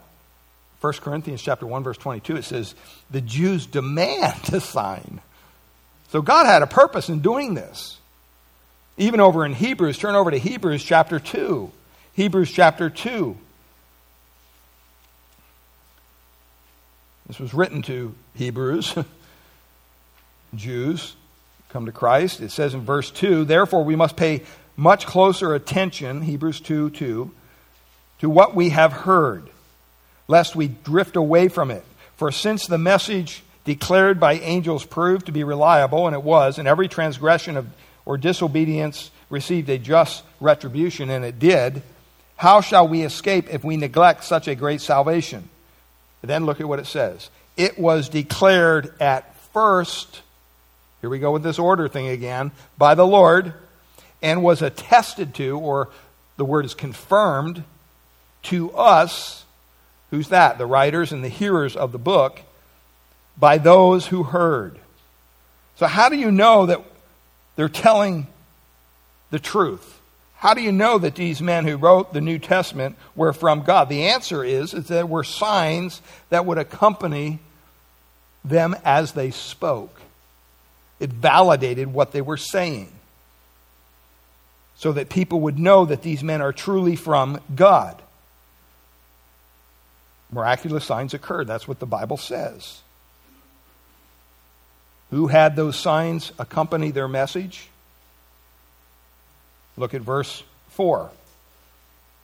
Speaker 1: 1 Corinthians chapter 1 verse 22 it says the Jews demand a sign. So God had a purpose in doing this. Even over in Hebrews, turn over to Hebrews chapter 2. Hebrews chapter 2. This was written to Hebrews, [laughs] Jews, come to Christ. It says in verse 2 Therefore, we must pay much closer attention, Hebrews 2 2, to what we have heard, lest we drift away from it. For since the message declared by angels proved to be reliable, and it was, and every transgression of or disobedience received a just retribution, and it did, how shall we escape if we neglect such a great salvation? then look at what it says it was declared at first, here we go with this order thing again, by the Lord, and was attested to, or the word is confirmed, to us. Who's that? The writers and the hearers of the book, by those who heard. So, how do you know that they're telling the truth? How do you know that these men who wrote the New Testament were from God? The answer is, is that there were signs that would accompany them as they spoke. It validated what they were saying so that people would know that these men are truly from God. Miraculous signs occurred. That's what the Bible says. Who had those signs accompany their message? Look at verse 4.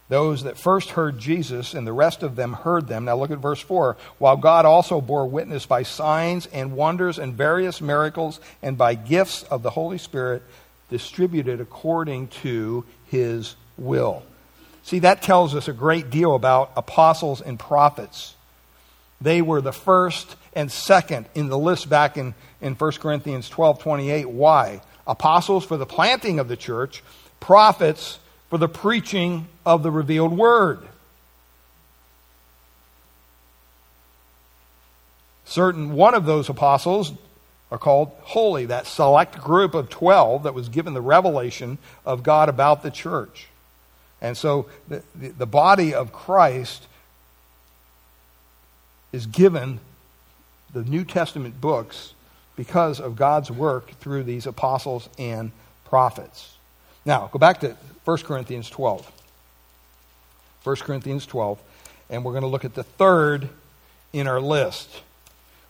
Speaker 1: Those that first heard Jesus and the rest of them heard them. Now look at verse 4. While God also bore witness by signs and wonders and various miracles and by gifts of the Holy Spirit distributed according to his will. See, that tells us a great deal about apostles and prophets. They were the first and second in the list back in, in 1 Corinthians 12 28. Why? Apostles for the planting of the church, prophets for the preaching of the revealed word. Certain one of those apostles are called holy, that select group of 12 that was given the revelation of God about the church. And so the, the, the body of Christ is given the New Testament books because of God's work through these apostles and prophets. Now, go back to 1 Corinthians 12. 1 Corinthians 12, and we're going to look at the third in our list.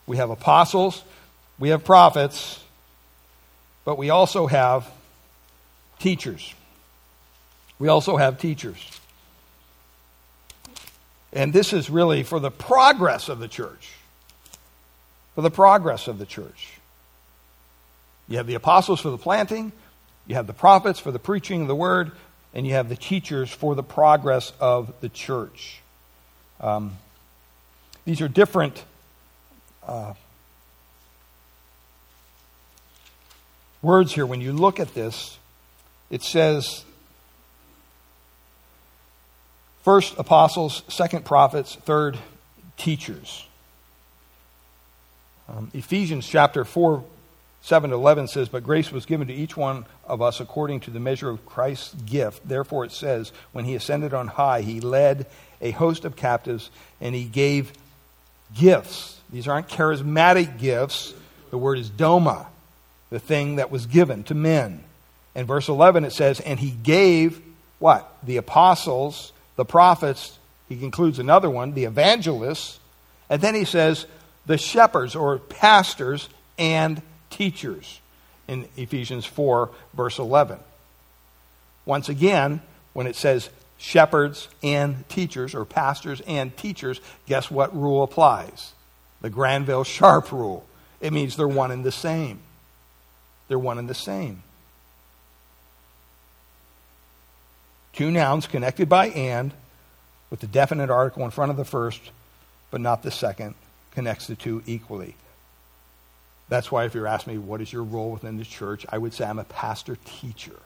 Speaker 1: We have apostles, we have prophets, but we also have teachers. We also have teachers. And this is really for the progress of the church. For the progress of the church. You have the apostles for the planting, you have the prophets for the preaching of the word, and you have the teachers for the progress of the church. Um, these are different uh, words here. When you look at this, it says first apostles, second prophets, third teachers. Um, Ephesians chapter 4 7 to 11 says, But grace was given to each one of us according to the measure of Christ's gift. Therefore it says, When he ascended on high, he led a host of captives and he gave gifts. These aren't charismatic gifts. The word is doma, the thing that was given to men. In verse 11 it says, And he gave what? The apostles, the prophets. He concludes another one, the evangelists. And then he says, the shepherds or pastors and teachers in Ephesians 4, verse 11. Once again, when it says shepherds and teachers, or pastors and teachers, guess what rule applies? The Granville Sharp rule. It means they're one and the same. They're one and the same. Two nouns connected by and, with the definite article in front of the first, but not the second, connects the two equally. That's why, if you're asking me, what is your role within the church, I would say I'm a pastor teacher.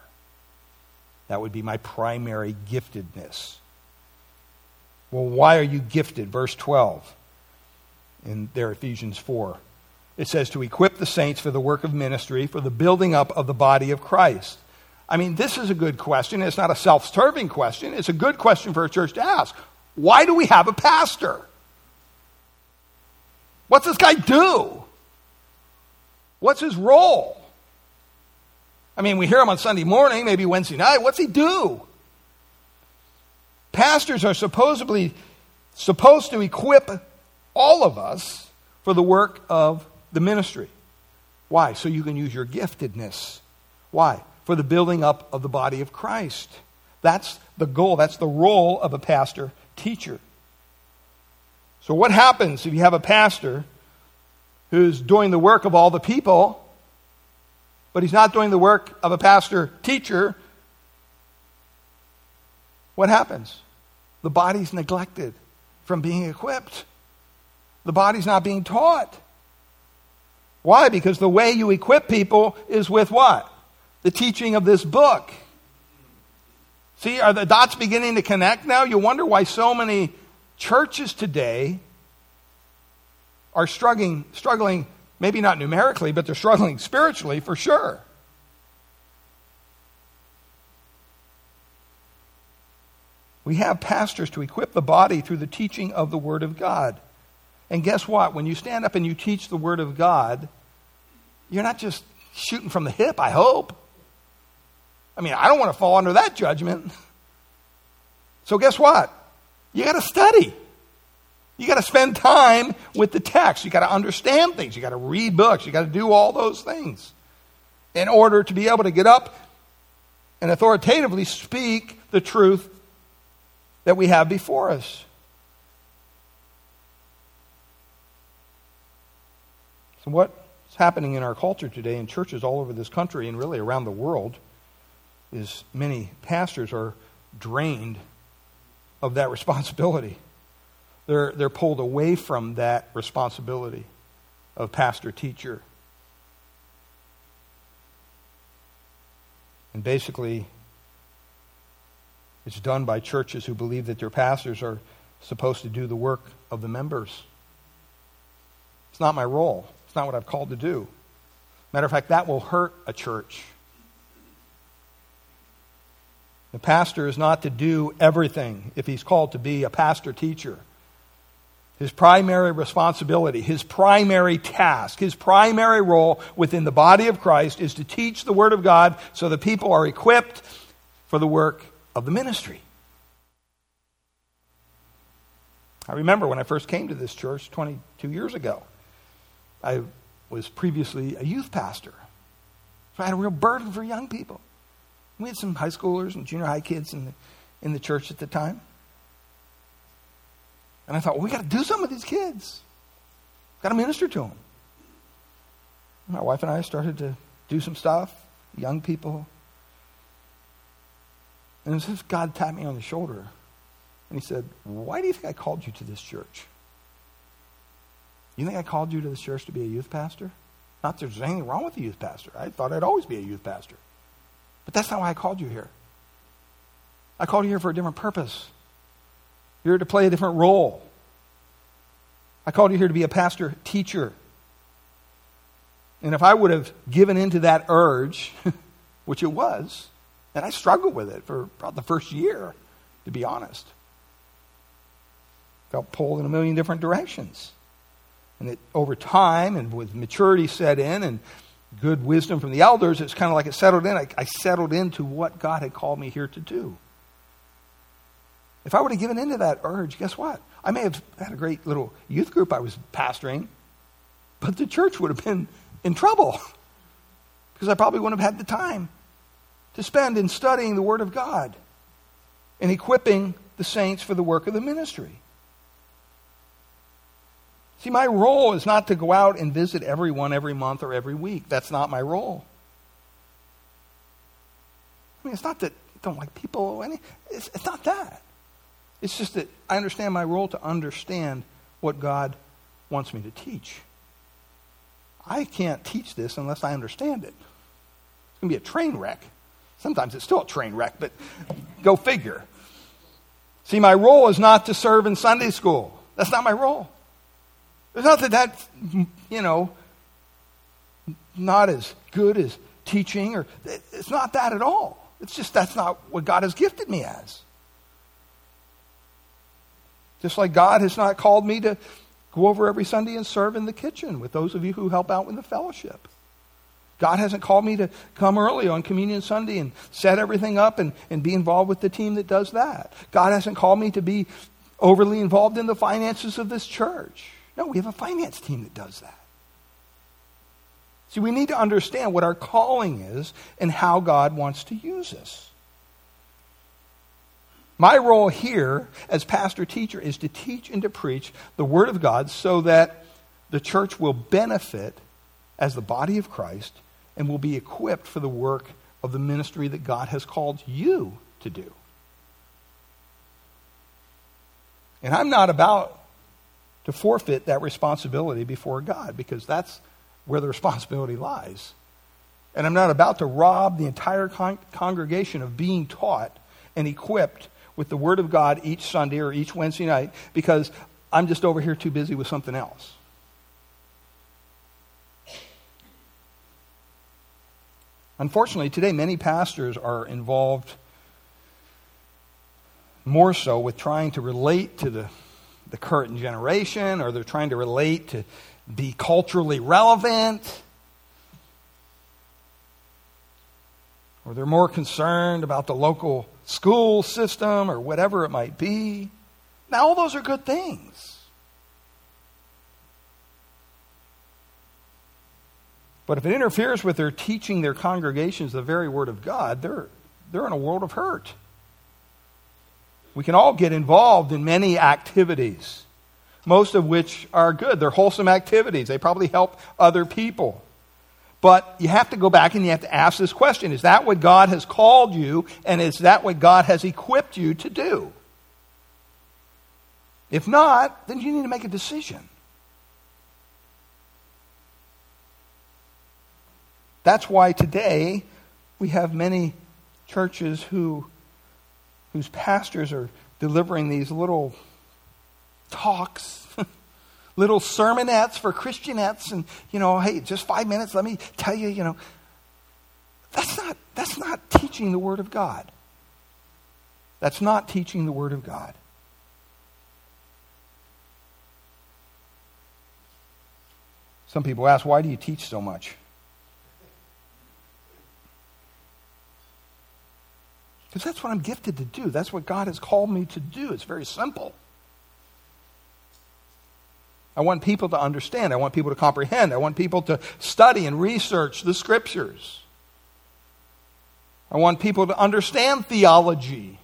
Speaker 1: That would be my primary giftedness. Well, why are you gifted? Verse 12 in there, Ephesians 4. It says, to equip the saints for the work of ministry, for the building up of the body of Christ. I mean, this is a good question. It's not a self serving question. It's a good question for a church to ask. Why do we have a pastor? What's this guy do? What's his role? I mean, we hear him on Sunday morning, maybe Wednesday night. What's he do? Pastors are supposedly supposed to equip all of us for the work of the ministry. Why? So you can use your giftedness. Why? For the building up of the body of Christ. That's the goal. That's the role of a pastor teacher. So, what happens if you have a pastor who's doing the work of all the people, but he's not doing the work of a pastor teacher, what happens? The body's neglected from being equipped. the body's not being taught. Why? Because the way you equip people is with what? The teaching of this book. See, are the dots beginning to connect now? You wonder why so many churches today are struggling, struggling, maybe not numerically, but they're struggling spiritually for sure. We have pastors to equip the body through the teaching of the Word of God. And guess what? When you stand up and you teach the Word of God, you're not just shooting from the hip, I hope. I mean, I don't want to fall under that judgment. So, guess what? You got to study. You got to spend time with the text. You got to understand things. You got to read books. You got to do all those things in order to be able to get up and authoritatively speak the truth that we have before us. So, what's happening in our culture today in churches all over this country and really around the world is many pastors are drained of that [laughs] responsibility. They're, they're pulled away from that responsibility of pastor teacher. And basically, it's done by churches who believe that their pastors are supposed to do the work of the members. It's not my role. It's not what I've called to do. Matter of fact, that will hurt a church. The pastor is not to do everything if he's called to be a pastor teacher. His primary responsibility, his primary task, his primary role within the body of Christ is to teach the Word of God so the people are equipped for the work of the ministry. I remember when I first came to this church 22 years ago, I was previously a youth pastor. So I had a real burden for young people. We had some high schoolers and junior high kids in the, in the church at the time. And I thought, well, we got to do something with these kids. Got to minister to them. My wife and I started to do some stuff, young people. And if God tapped me on the shoulder and he said, Why do you think I called you to this church? You think I called you to this church to be a youth pastor? Not that there's anything wrong with a youth pastor. I thought I'd always be a youth pastor. But that's not why I called you here. I called you here for a different purpose. You're to play a different role. I called you here to be a pastor teacher. And if I would have given into that urge, [laughs] which it was, and I struggled with it for about the first year, to be honest. Felt pulled in a million different directions. And it, over time, and with maturity set in, and good wisdom from the elders, it's kind of like it settled in. I, I settled into what God had called me here to do. If I would have given into that urge, guess what? I may have had a great little youth group I was pastoring, but the church would have been in trouble [laughs] because I probably wouldn't have had the time to spend in studying the Word of God and equipping the saints for the work of the ministry. See, my role is not to go out and visit everyone every month or every week. That's not my role. I mean, it's not that I don't like people. It's, it's not that. It's just that I understand my role to understand what God wants me to teach. I can't teach this unless I understand it. It's going to be a train wreck. Sometimes it's still a train wreck, but go figure. See, my role is not to serve in Sunday school. That's not my role. It's not that that's, you know, not as good as teaching, or it's not that at all. It's just that's not what God has gifted me as. Just like God has not called me to go over every Sunday and serve in the kitchen with those of you who help out with the fellowship. God hasn't called me to come early on Communion Sunday and set everything up and, and be involved with the team that does that. God hasn't called me to be overly involved in the finances of this church. No, we have a finance team that does that. See, we need to understand what our calling is and how God wants to use us. My role here as pastor teacher is to teach and to preach the Word of God so that the church will benefit as the body of Christ and will be equipped for the work of the ministry that God has called you to do. And I'm not about to forfeit that responsibility before God because that's where the [laughs] responsibility lies. And I'm not about to rob the entire con- congregation of being taught and equipped with the Word of God each Sunday or each Wednesday night because I'm just over here too busy with something else. Unfortunately, today many pastors are involved more so with trying to relate to the, the current generation or they're trying to relate to be culturally relevant. Or they're more concerned about the local school system or whatever it might be. Now, all those are good things. But if it interferes with their teaching their congregations the very word of God, they're, they're in a world of hurt. We can all get involved in many activities, most of which are good. They're wholesome activities, they probably help other people. But you have to go back and you have to ask this question Is that what God has called you, and is that what God has equipped you to do? If not, then you need to make a decision. That's why today we have many churches who, whose pastors are delivering these little talks, [laughs] little sermonettes for Christianettes, and, you know, hey, just five minutes, let me tell you, you know. That's not, that's not teaching the Word of God. That's not teaching the Word of God. Some people ask, why do you teach so much? Because that's what I'm gifted to do. That's what God has called me to do. It's very simple. I want people to understand. I want people to comprehend. I want people to study and research the scriptures. I want people to understand theology.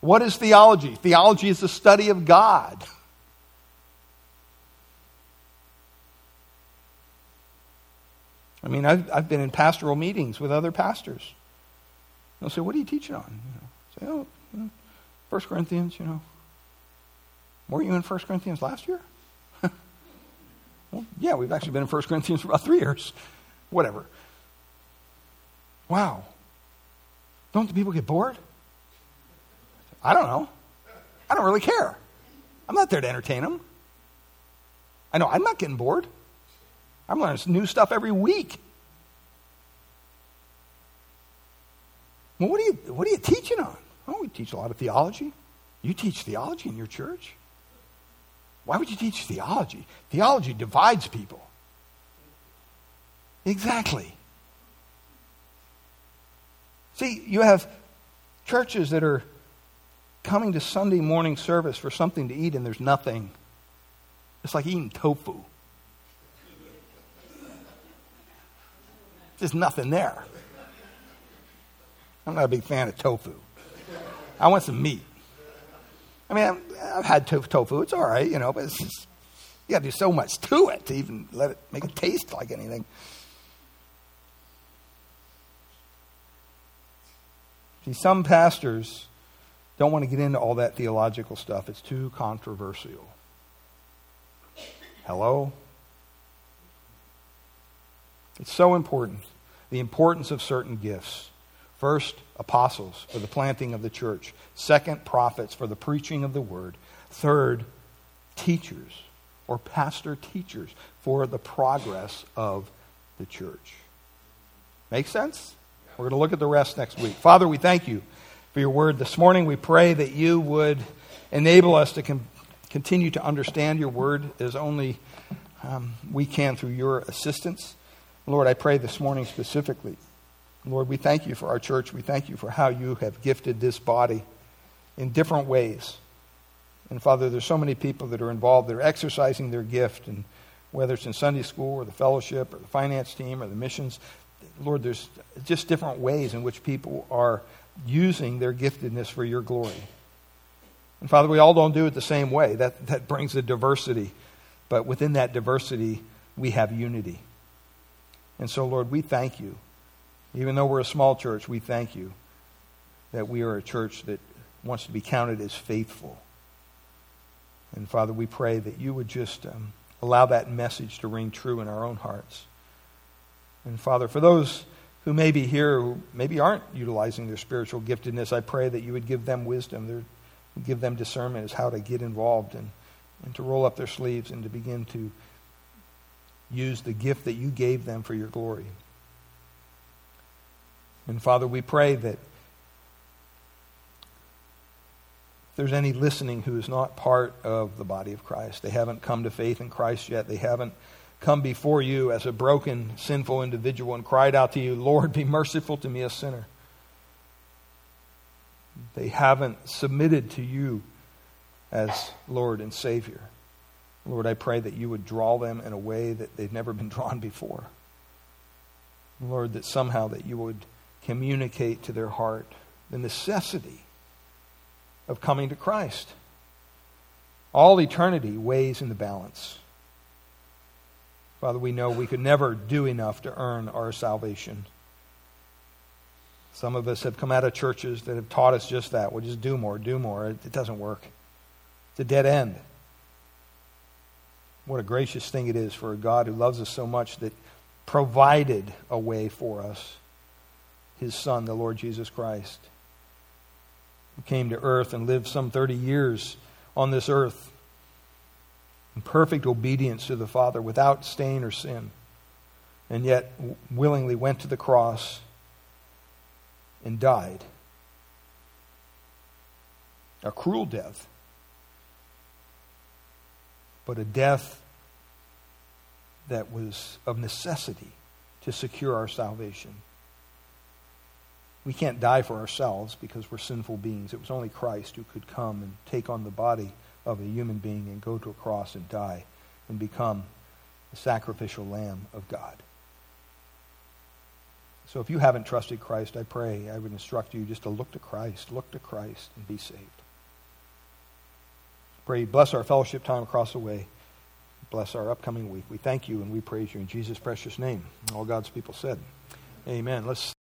Speaker 1: What is theology? Theology is the study of God. I mean, I've, I've been in pastoral meetings with other pastors. They'll say, What are you teaching on? You know, say, Oh, you know, 1 Corinthians, you know. Weren't you in 1 Corinthians last year? Well, yeah, we've actually been in 1 Corinthians for about three years. Whatever. Wow. Don't the people get bored? I don't know. I don't really care. I'm not there to entertain them. I know I'm not getting bored. I'm learning new stuff every week. Well, what are you, what are you teaching on? Oh, we teach a lot of theology. You teach theology in your church? Why would you teach theology? Theology divides people. Exactly. See, you have churches that are coming to Sunday morning service for something to eat and there's nothing. It's like eating tofu. There's nothing there. I'm not a big fan of tofu. I want some meat. I mean, I've, had tofu. It's all right, you know, but it's just, you got to do so much to it to even let it make it taste like anything. See, some pastors don't want to get into all that theological stuff. It's too controversial. Hello? It's so important. The importance of certain gifts. First, apostles for the planting of the church. Second, prophets for the preaching of the word. Third, teachers or pastor teachers for the progress of the church. Make sense? We're going to look at the rest next week. Father, we thank you for your word this morning. We pray that you would enable us to com- continue to understand your word as only um, we can through your assistance. Lord, I pray this morning specifically Lord, we thank you for our church. We thank you for how you have gifted this body in different ways. And Father, there's so many people that are involved that are exercising their gift, and whether it's in Sunday school or the fellowship or the finance team or the missions, Lord, there's just different ways in which people are using their giftedness for your glory. And Father, we all don't do it the same way. That, that brings a diversity. But within that diversity, we have unity. And so, Lord, we thank you even though we're a small church, we thank you that we are a church that wants to be counted as faithful. And Father, we pray that you would just um, allow that message to ring true in our own hearts. And Father, for those who may be here who maybe aren't utilizing their spiritual giftedness, I pray that you would give them wisdom, give them discernment as how to get involved and, and to roll up their sleeves and to begin to use the gift that you gave them for your glory. And Father, we pray that if there's any listening who is not part of the body of Christ, they haven't come to faith in Christ yet, they haven't come before you as a broken, sinful individual and cried out to you, Lord, be merciful to me, a sinner. They haven't submitted to you as Lord and Savior. Lord, I pray that you would draw them in a way that they've never been [laughs] drawn before. Lord, that somehow that you would communicate to their heart the necessity of coming to Christ. All eternity weighs in the balance. Father, we know we could never do enough to earn our salvation. Some of us have come out of churches that have taught us just that. We'll just do more, do more. It, it doesn't work. It's a dead end. What a gracious thing it is for a God who loves us so much that provided a way for us his Son, the Lord Jesus Christ, who came to earth and lived some 30 years on this earth in perfect obedience to the Father without stain or sin, and yet willingly went to the cross and died. A cruel death, but a death that was of necessity to secure our salvation. We can't die for ourselves because we're sinful beings. It was only Christ who could come and take on the body of a human being and go to a cross and die and become the sacrificial lamb of God. So if you haven't trusted Christ, I pray I would instruct you just to look to Christ, look to Christ, and be saved. Pray, bless our fellowship time across the way. Bless our upcoming week. We thank you and we praise you in Jesus' precious name. All God's people said, Amen. Let's